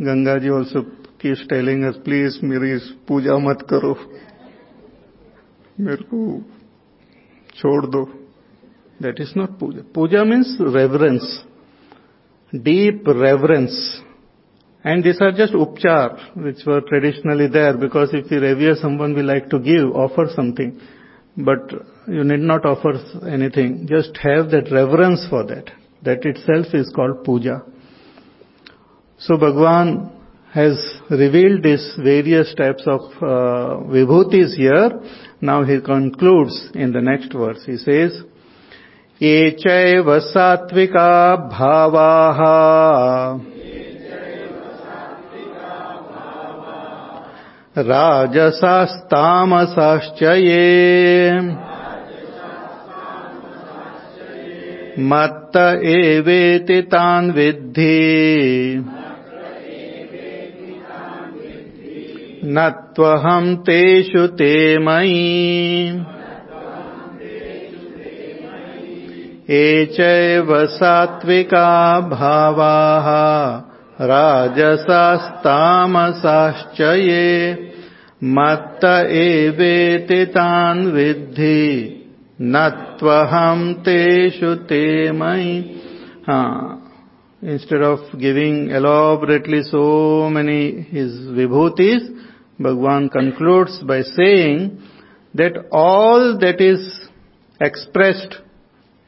Gangaji also keeps telling us, please मेरी puja mat karo. मेरे को छोड़ दो. That is not puja. Puja means reverence deep reverence. And these are just upchar, which were traditionally there, because if we revere someone, we like to give, offer something. But you need not offer anything. Just have that reverence for that. That itself is called puja. So Bhagwan has revealed these various types of uh, vibhutis here. Now he concludes in the next verse. He says, ये चैव सात्विका भावाः राजसास्तामसाश्च ये मत्त एवेति तान् विद्धि न तेषु ते मयि। ये चैव सात्विका भावाः, राजसास्तामसाश्च ये। मत्त एवेति तान् विद्धि, न त्वहं तेषु ते मयि। instead of giving elaborately so many his Bhagwan concludes by saying that all that is expressed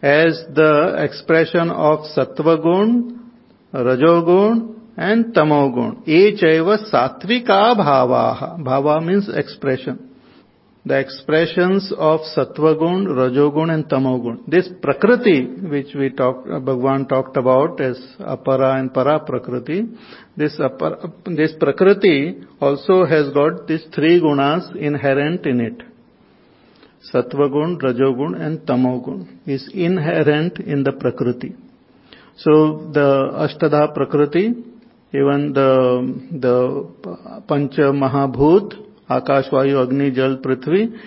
as the expression of sattva gun, rajogun and tamogun. Echaiva satvika bhavaha. Bhava means expression the expressions of sattvagun, rajogun and tamogun. This prakriti, which we talked, Bhagwan talked about as apara and para prakriti, this, apara, this prakriti also has got these three gunas inherent in it. Sattvagun, rajogun and tamogun is inherent in the prakriti. So the Ashtadha prakriti, even the, the Pancha Mahabhut, Akash, Vayu, Agni, Jal, Prithvi,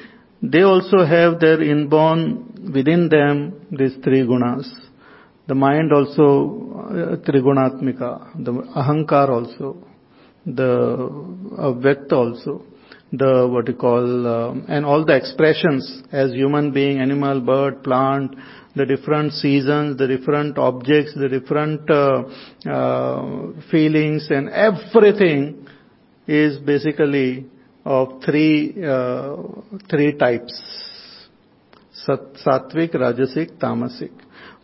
they also have their inborn within them these three gunas. The mind also, uh, Trigunatmika, the Ahankar also, the Avyakta also, the what you call, um, and all the expressions as human being, animal, bird, plant, the different seasons, the different objects, the different uh, uh, feelings and everything is basically of three, uh, three types. Sattvic, Rajasic, Tamasic.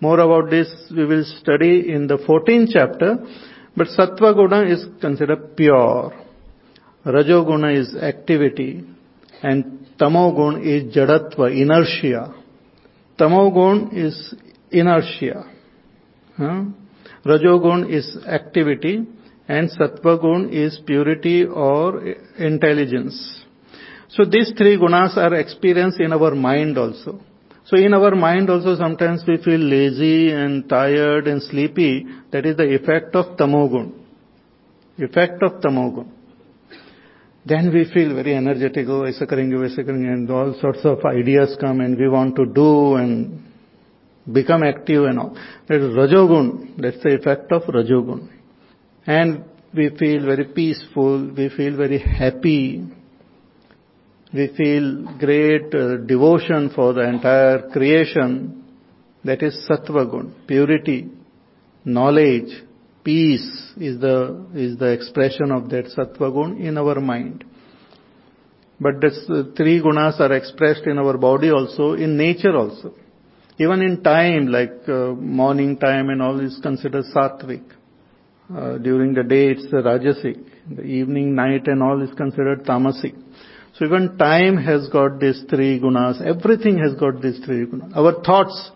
More about this we will study in the 14th chapter, but Sattva Guna is considered pure. Rajoguna is activity and Tamogun is Jadatva, inertia. Tamogun is inertia. Hmm? Huh? Rajogun is activity and sattva gun is purity or intelligence. So these three gunas are experienced in our mind also. So in our mind also sometimes we feel lazy and tired and sleepy. That is the effect of tamogun. Effect of tamogun. Then we feel very energetic, oh, aisa karenge, and all sorts of ideas come and we want to do and become active and all. That is rajogun. That's the effect of rajogun and we feel very peaceful, we feel very happy, we feel great uh, devotion for the entire creation. That is sattva gun, purity, knowledge, peace is the is the expression of that sattva gun in our mind. But the three gunas are expressed in our body also, in nature also. Even in time, like uh, morning time and all is considered sattvic. Uh, during the day it's the rajasic. The evening, night and all is considered tamasic. So even time has got these three gunas. Everything has got these three gunas. Our thoughts.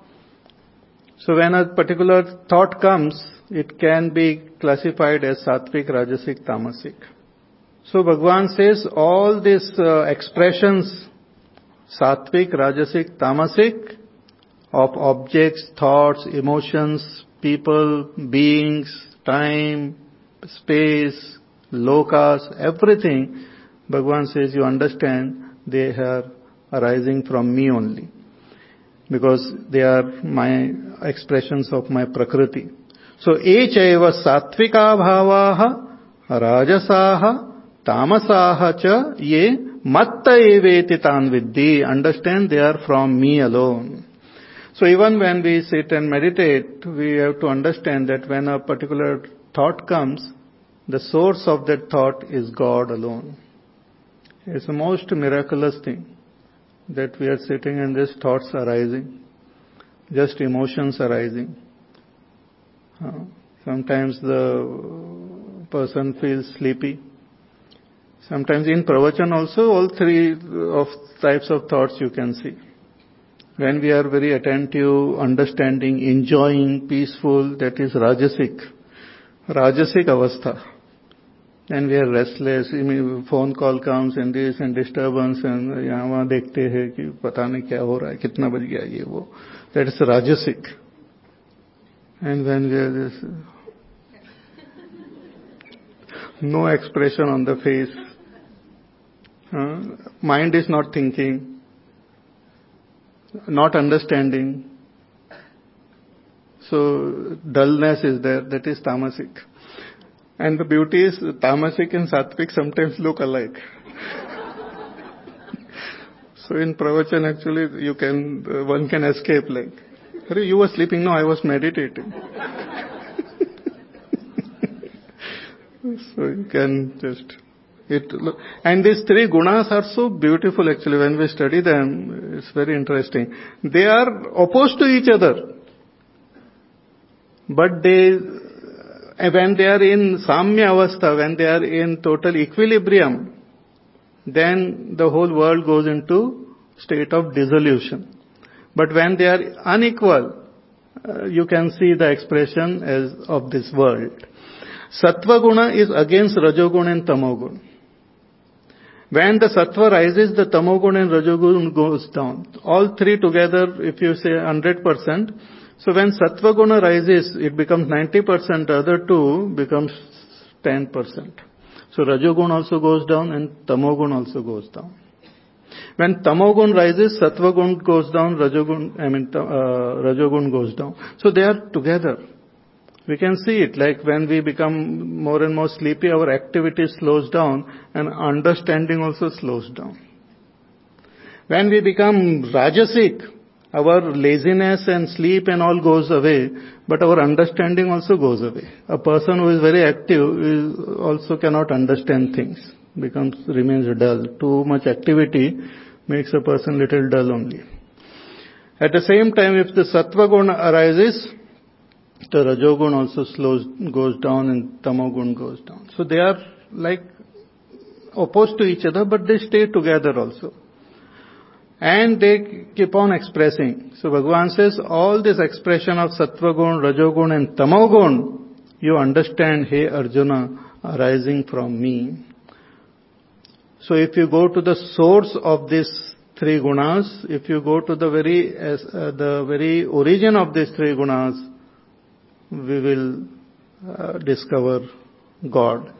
So when a particular thought comes, it can be classified as sattvic, rajasic, tamasic. So Bhagwan says all these uh, expressions, sattvic, rajasic, tamasic, of objects, thoughts, emotions, people, beings, time, space, lokas, everything, Bhagavan says you understand they are arising from me only. Because they are my expressions of my prakriti. So, echaiva sattvika bhavaha rajasaha tamasaha cha ye matta eveti. Understand they are from me alone. So even when we sit and meditate, we have to understand that when a particular thought comes, the source of that thought is God alone. It's the most miraculous thing that we are sitting and these thoughts arising, just emotions arising. Uh, sometimes the person feels sleepy. Sometimes in pravachan also all three of types of thoughts you can see when we are very attentive, understanding, enjoying, peaceful, that is rajasic. Rajasic avastha. Then we are restless, phone call comes and this and disturbance and यहाँ वहाँ देखते हैं कि पता नहीं क्या हो रहा है कितना बज गया ये वो that is rajasic and when we are this no expression on the face Uh, mind is not thinking, not understanding. So dullness is there, that is tamasic. And the beauty is tamasic and sattvic sometimes look alike. so in pravachan actually you can, uh, one can escape like, you were sleeping, no I was meditating. so you can just it, and these three gunas are so beautiful actually when we study them. It's very interesting. They are opposed to each other. But they, when they are in samya avastha, when they are in total equilibrium, then the whole world goes into state of dissolution. But when they are unequal, uh, you can see the expression as of this world. Sattva guna is against Rajoguna and Tamoguna. When the sattva rises, the tamogun and rajogun goes down. All three together, if you say 100%, so when sattva guna rises, it becomes 90%, other two becomes 10%. So rajogun also goes down and tamogun also goes down. When tamogun rises, sattvagun goes down, rajogun, I mean, uh, rajogun goes down. So they are together. We can see it like when we become more and more sleepy, our activity slows down and understanding also slows down. When we become rajasic, our laziness and sleep and all goes away, but our understanding also goes away. A person who is very active is also cannot understand things, becomes, remains dull. Too much activity makes a person little dull only. At the same time, if the sattva guna arises, the Rajogun also slows, goes down and Tamogun goes down. So they are like opposed to each other, but they stay together also. And they keep on expressing. So Bhagavan says, all this expression of Sattvagun, Rajogun and Tamogun, you understand, hey Arjuna, arising from me. So if you go to the source of these three gunas, if you go to the very, uh, the very origin of these three gunas, we will uh, discover God.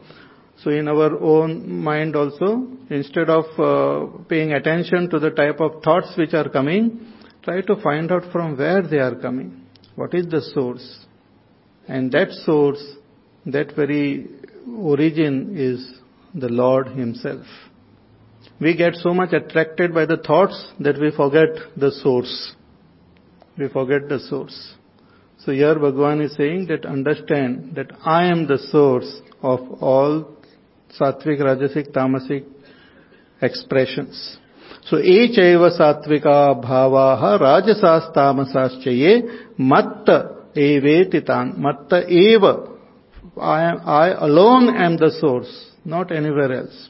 So in our own mind also, instead of uh, paying attention to the type of thoughts which are coming, try to find out from where they are coming. What is the source? And that source, that very origin is the Lord Himself. We get so much attracted by the thoughts that we forget the source. We forget the source. So here Bhagavan is saying that understand that I am the source of all sattvic, rajasic, tamasic expressions. So echaiva sattvika bhavaha rajasas tamasaschaye matta evetitan. Matta eva. I, am, I alone am the source, not anywhere else.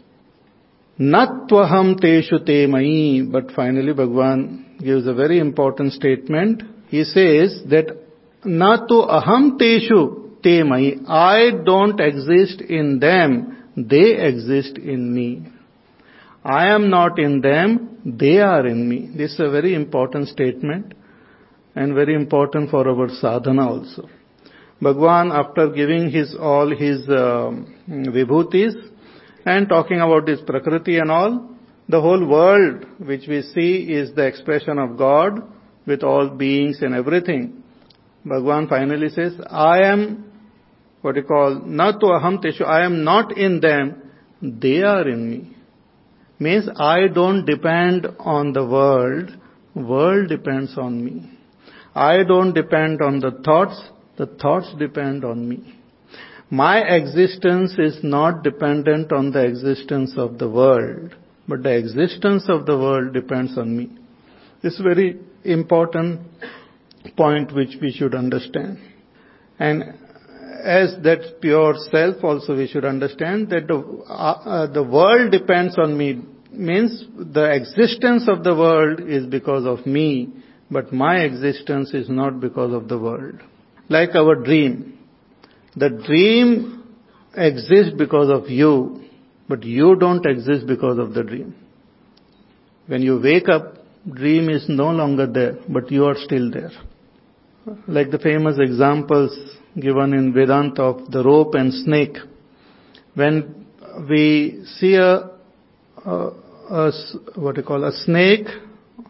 Natvaham teshu te mai. But finally Bhagavan gives a very important statement. He says that Na to aham teshu te mai. I don't exist in them. They exist in me. I am not in them. They are in me. This is a very important statement and very important for our sadhana also. Bhagwan, after giving his all his uh, vibhutis and talking about his prakriti and all, the whole world which we see is the expression of God with all beings and everything. Bhagwan finally says, I am what you call, not to aham teshu, I am not in them, they are in me. Means I don't depend on the world, world depends on me. I don't depend on the thoughts, the thoughts depend on me. My existence is not dependent on the existence of the world, but the existence of the world depends on me. This is very important point which we should understand. And as that pure self also we should understand that the, uh, uh, the world depends on me means the existence of the world is because of me, but my existence is not because of the world. Like our dream. The dream exists because of you, but you don't exist because of the dream. When you wake up, dream is no longer there, but you are still there like the famous examples given in Vedanta of the rope and snake. When we see a, a, a, what you call a snake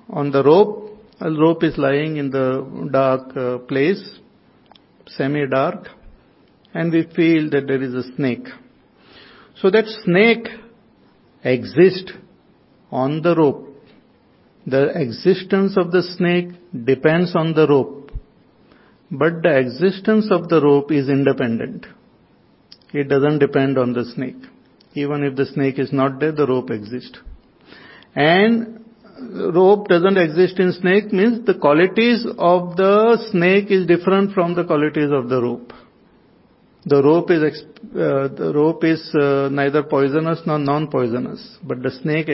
on the rope. A rope is lying in the dark uh, place, semi-dark, and we feel that there is a snake. So that snake exists on the rope. The existence of the snake depends on the rope. But the existence of the rope is independent. It doesn't depend on the snake. Even if the snake is not there, the rope exists. And rope doesn't exist in snake means the qualities of the snake is different from the qualities of the rope. The rope is uh, the rope is uh, neither poisonous nor non-poisonous, but the snake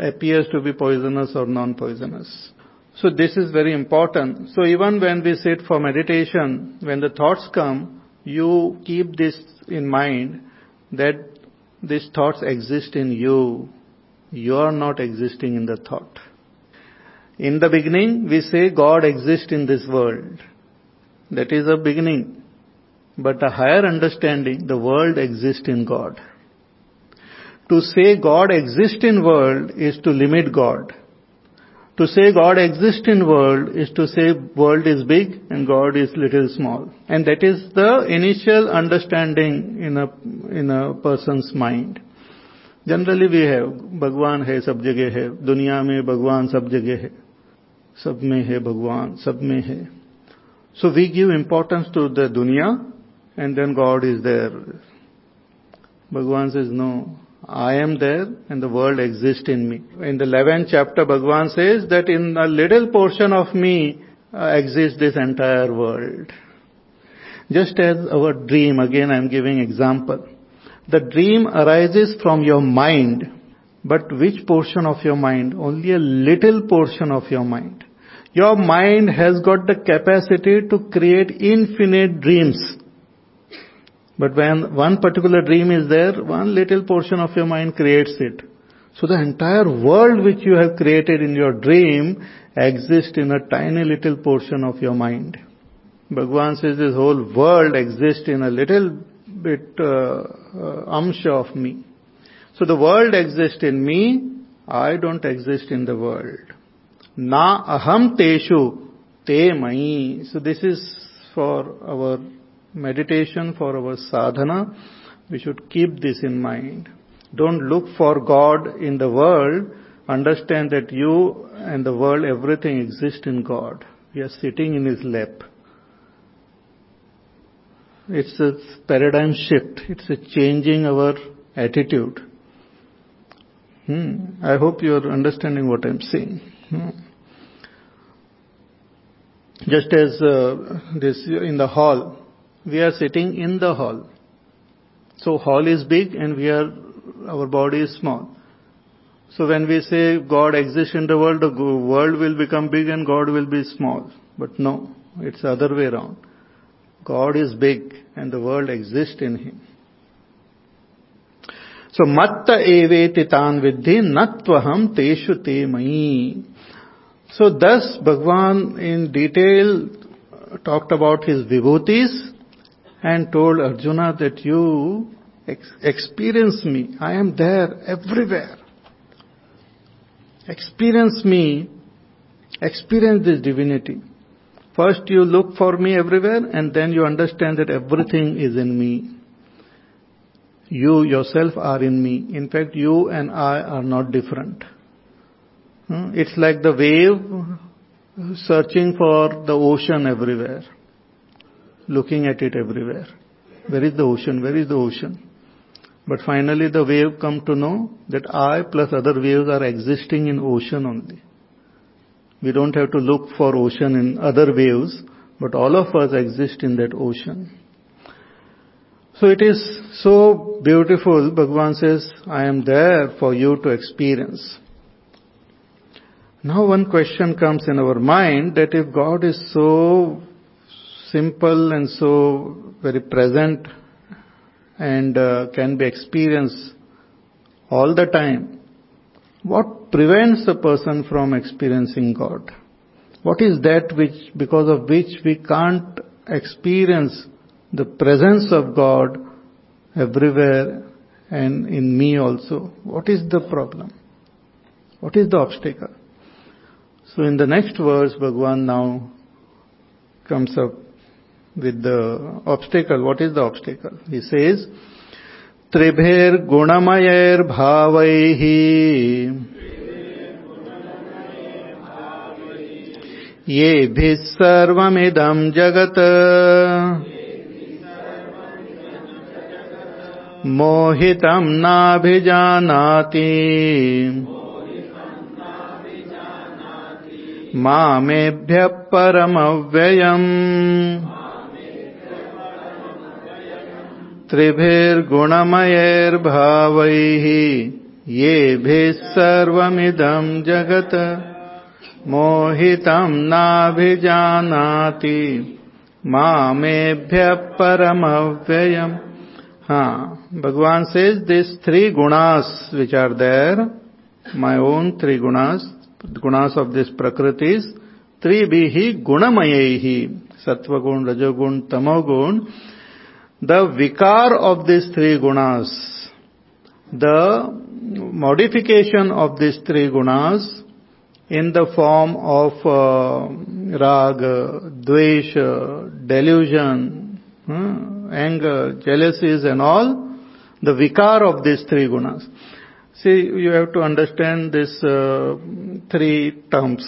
appears to be poisonous or non-poisonous. So this is very important. So even when we sit for meditation, when the thoughts come, you keep this in mind that these thoughts exist in you. You are not existing in the thought. In the beginning, we say God exists in this world. That is a beginning. But a higher understanding, the world exists in God. To say God exists in world is to limit God To say God exists in world is to say world is big and God is little small. And that is the initial understanding in a, in a person's mind. Generally भी है भगवान है सब जगह है दुनिया में भगवान सब जगह है सब में है भगवान सब में है so we give importance to the दुनिया and then God is there. Bhagavan says, no, I am there and the world exists in me. In the 11th chapter, Bhagavan says that in a little portion of me uh, exists this entire world. Just as our dream, again I am giving example. The dream arises from your mind, but which portion of your mind? Only a little portion of your mind. Your mind has got the capacity to create infinite dreams. But when one particular dream is there, one little portion of your mind creates it. So the entire world which you have created in your dream exists in a tiny little portion of your mind. Bhagwan says this whole world exists in a little bit uh, uh, amsha of me. So the world exists in me, I don't exist in the world. Na aham teshu te mai. So this is for our meditation, for our sadhana, we should keep this in mind. Don't look for God in the world. Understand that you and the world, everything exists in God. We are sitting in His lap. It's a paradigm shift. It's a changing our attitude. Hmm. I hope you are understanding what I'm saying. Hmm. Just as uh, this in the hall, we are sitting in the hall. So hall is big and we are, our body is small. So when we say God exists in the world, the world will become big and God will be small. But no, it's the other way around. God is big and the world exists in Him. So matta eveti tan vidhi natvaham teshu te mai. So thus Bhagwan in detail talked about his vibhutis and told Arjuna that you ex- experience me. I am there everywhere. Experience me. Experience this divinity. First you look for me everywhere and then you understand that everything is in me. You yourself are in me. In fact, you and I are not different. Hmm? It's like the wave searching for the ocean everywhere looking at it everywhere. Where is the ocean? Where is the ocean? But finally the wave come to know that I plus other waves are existing in ocean only. We don't have to look for ocean in other waves, but all of us exist in that ocean. So it is so beautiful, Bhagavan says, I am there for you to experience. Now one question comes in our mind that if God is so simple and so very present and uh, can be experienced all the time, what prevents a person from experiencing God? What is that which, because of which we can't experience the presence of God everywhere and in me also? What is the problem? What is the obstacle? So in the next verse, Bhagwan now comes up with the obstacle. What is the obstacle? He says, त्रिभिर्गुणमयैर्भावैः येभिः सर्वमिदम् जगत् मोहितम् नाभिजानाति मामेभ्यः परमव्ययम् त्रिभिर्गुणमयैर्भावैः येभिः सर्वमिदं जगत् मोहितं नाभिजानाति मामेभ्य परमव्ययम। हाँ Bhagwan says this three gunas which are there my own three gunas gunas of this prakritis त्रिभी गुणमय ही सत्वगुण, रजोगुण, तमोगुण the vikar of these three gunas, the modification of these three gunas in the form of uh, raga, dvesha, delusion, uh, anger, jealousies and all, the vikar of these three gunas. See, you have to understand these uh, three terms.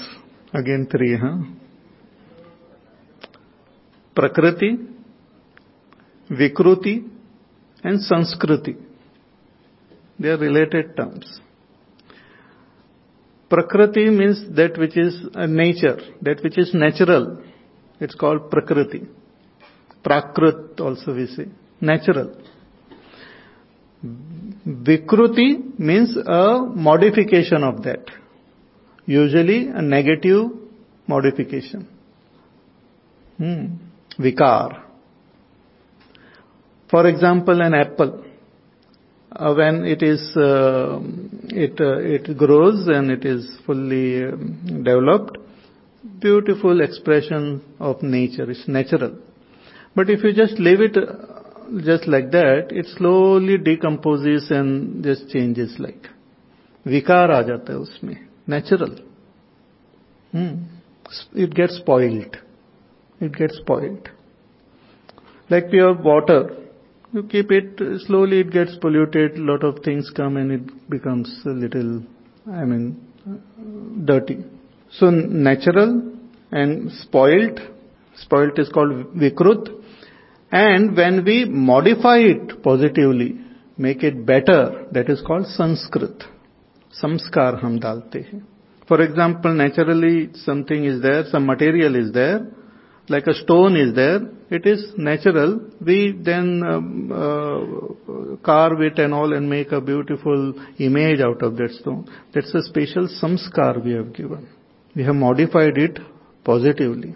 Again three, huh? Prakriti, Vikruti and Sanskriti. They are related terms. Prakriti means that which is nature, that which is natural. It's called Prakriti. Prakrit also we say. Natural. Vikruti means a modification of that. Usually a negative modification. Hmm. Vikar. For example, an apple. Uh, when it is, uh, it, uh, it grows and it is fully um, developed, beautiful expression of nature. It's natural. But if you just leave it just like that, it slowly decomposes and just changes like. विकार आ जाता है उसमें natural it gets spoiled it gets spoiled like pure water you keep it slowly it gets polluted lot of things come and it becomes a little i mean dirty so natural and spoiled spoiled is called vikrut and when we modify it positively, make it better, that is called Sanskrit. Samskar hum dalte hain. For example, naturally something is there, some material is there, like a stone is there, it is natural. We then um, uh, carve it and all and make a beautiful image out of that stone. That's a special samskar we have given. We have modified it positively.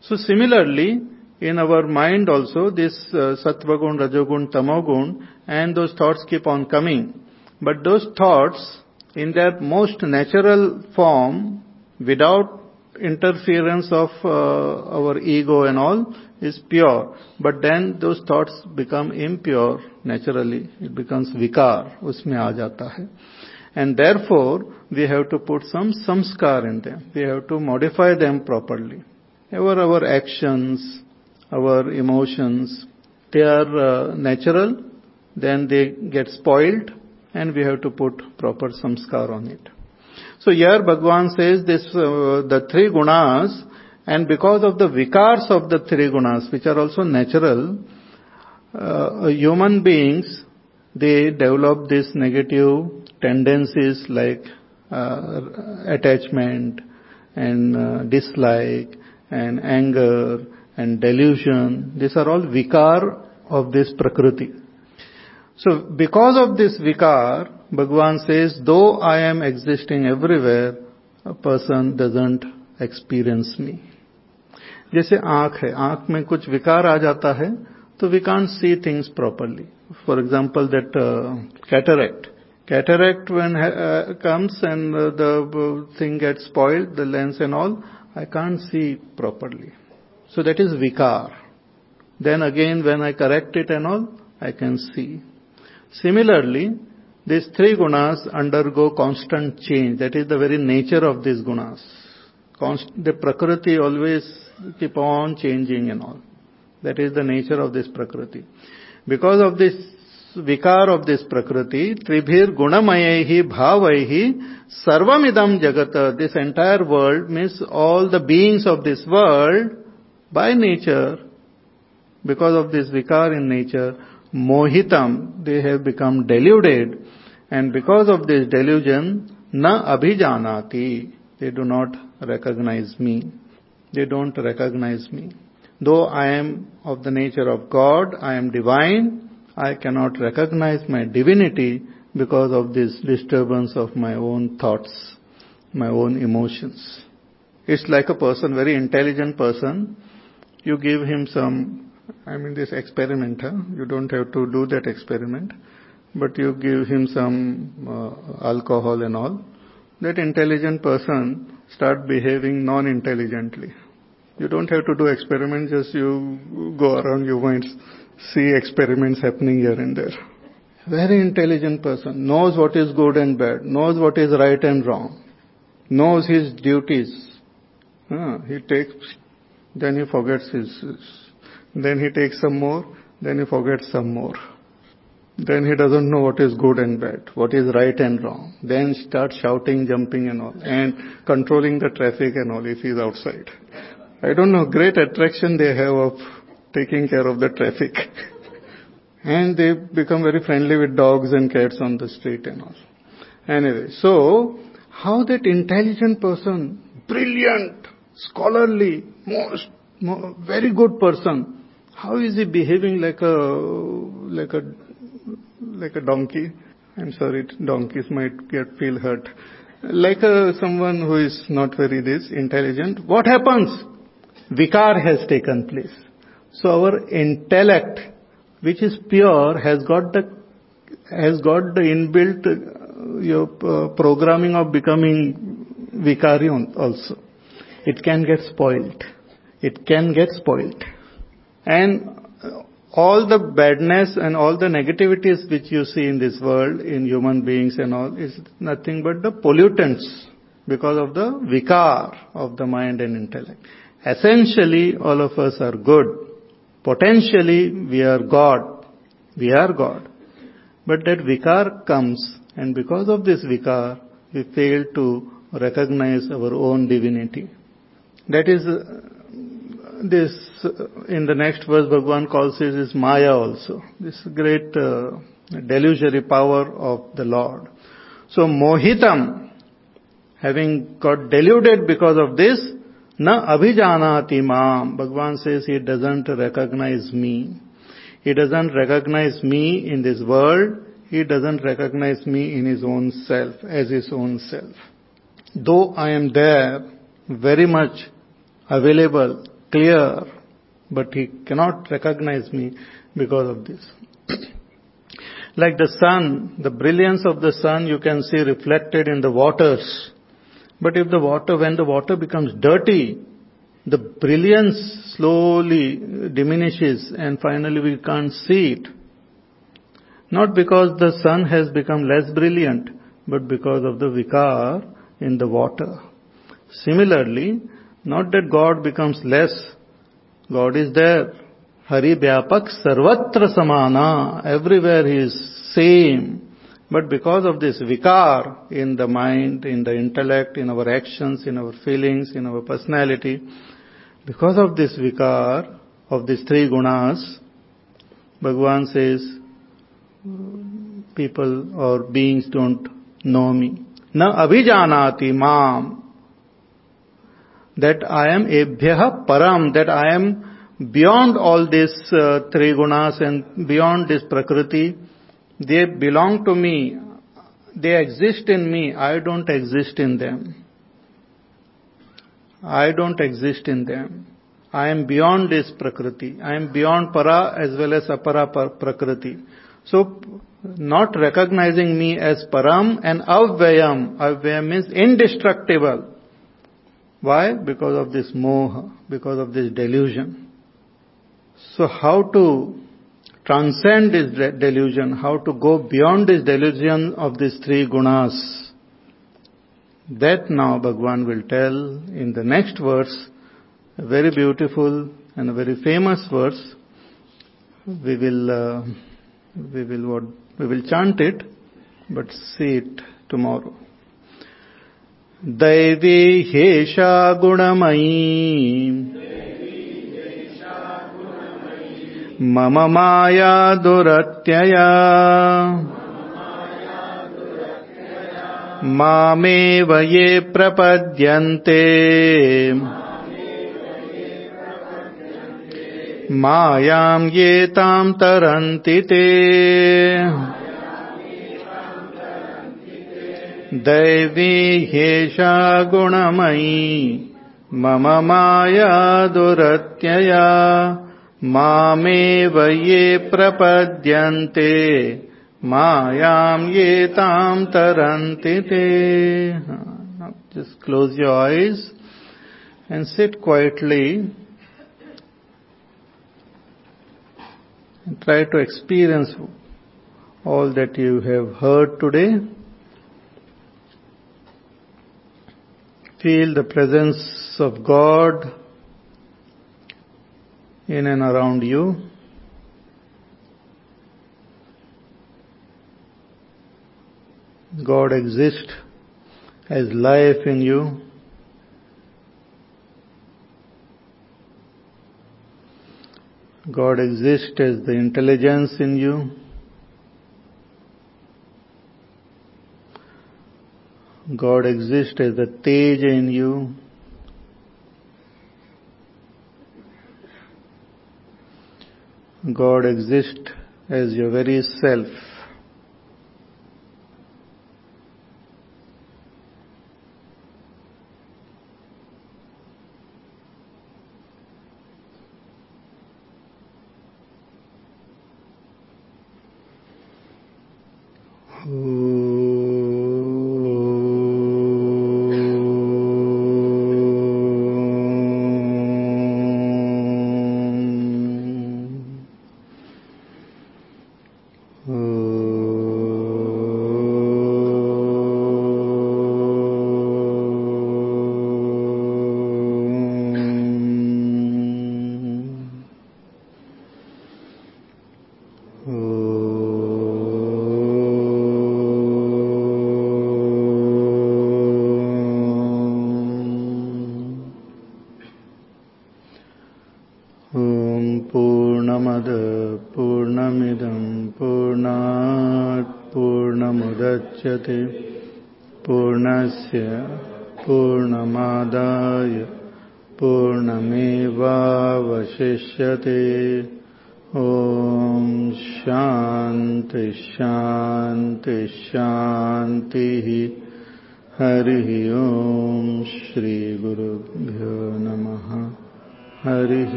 So similarly, in our mind also this uh, sattva gun, rajogun, tamogun and those thoughts keep on coming. But those thoughts in their most natural form without interference of uh, our ego and all is pure. But then those thoughts become impure naturally. It becomes vikar, usme aa hai. And therefore, we have to put some samskar in them. We have to modify them properly. Our, our actions, our emotions, they are uh, natural, then they get spoiled and we have to put proper samskar on it. So here Bhagwan says this, uh, the three gunas and because of the vikars of the three gunas, which are also natural, uh, human beings, they develop these negative tendencies like uh, attachment and uh, dislike and anger and delusion, these are all vikar of this prakriti. So because of this vikar, Bhagwan says, though I am existing everywhere, a person doesn't experience me. जैसे आंख है आंख में कुछ विकार आ जाता है तो we can't see things properly for example that cataract cataract when uh, comes and uh, the thing gets spoiled, the lens and all, I can't see properly. So that is vikar. Then again when I correct it and all, I can see. Similarly, these three gunas undergo constant change. That is the very nature of these gunas. The prakriti always keep on changing and all. That is the nature of this prakriti. Because of this vikar of this prakriti, tribhir gunamayehi bhavaihi sarvamidam jagata, this entire world means all the beings of this world by nature, because of this vikar in nature, mohitam, they have become deluded and because of this delusion, na abhijanati, they do not recognize me. They don't recognize me. Though I am of the nature of God, I am divine, I cannot recognize my divinity because of this disturbance of my own thoughts, my own emotions. It's like a person, very intelligent person, you give him some, I mean this experiment, huh? you don't have to do that experiment, but you give him some uh, alcohol and all, that intelligent person start behaving non-intelligently. You don't have to do experiments, just you go around, you might see experiments happening here and there. Very intelligent person, knows what is good and bad, knows what is right and wrong, knows his duties. He takes, then he forgets his, then he takes some more, then he forgets some more. Then he doesn't know what is good and bad, what is right and wrong. Then starts shouting, jumping and all, and controlling the traffic and all if he's outside. I don't know, great attraction they have of taking care of the traffic. [LAUGHS] and they become very friendly with dogs and cats on the street and all. Anyway, so how that intelligent person, brilliant, scholarly, most, most very good person, how is he behaving like a like a like a donkey? I'm sorry, donkeys might get feel hurt. Like a, someone who is not very this intelligent. What happens? Vikar has taken place. So our intellect, which is pure, has got the has got the inbuilt uh, your uh, programming of becoming vikari also. It can get spoiled. It can get spoiled. And all the badness and all the negativities which you see in this world, in human beings and all, is nothing but the pollutants because of the vikar of the mind and intellect. Essentially, all of us are good. Potentially, we are God. We are God. But that vikar comes, and because of this vikar, we fail to recognize our own divinity. That is, this, in the next verse, Bhagwan calls it is Maya also. This great uh, delusory power of the Lord. So, Mohitam, having got deluded because of this, Na abhijanati mam. Bhagwan says he doesn't recognize me. He doesn't recognize me in this world. He doesn't recognize me in his own self, as his own self. Though I am there, very much available, clear, but he cannot recognize me because of this. [CLEARS THROAT] like the sun, the brilliance of the sun you can see reflected in the waters. But if the water, when the water becomes dirty, the brilliance slowly diminishes and finally we can't see it. Not because the sun has become less brilliant, but because of the vikar in the water. Similarly, not that God becomes less, God is there. Hari Vyapak Sarvatra Samana, everywhere He is same. But because of this vikar in the mind, in the intellect, in our actions, in our feelings, in our personality, because of this vikar of these three gunas, Bhagavan says, people or beings don't know me. Na abhijanati mam. That I am ebhyah param, that I am beyond all these uh, three gunas and beyond this prakriti, they belong to me. They exist in me. I don't exist in them. I don't exist in them. I am beyond this prakriti. I am beyond para as well as apara prakriti. So, not recognizing me as param and avvayam. Avvayam means indestructible. Why? Because of this moha, because of this delusion. So how to transcend this delusion, how to go beyond this delusion of these three gunas. That now Bhagwan will tell in the next verse, a very beautiful and a very famous verse. We will, uh, we will what, we will chant it, but see it tomorrow. दैवी गुणमयी। मम माया दुरत्यया। मामेव ये प्रपद्यन्ते। मायां ये तां तरन्ति ते। दैवी हेषा गुणमयी, मम माया दुरत्यया मामे ये प्रपद्यन्ते मायाम ये ताम तरंति ते। Just close your eyes and sit quietly try to experience all that you have heard today Feel the presence of God in and around you. God exists as life in you. God exists as the intelligence in you. God exists as the Teja in you. God exists as your very self.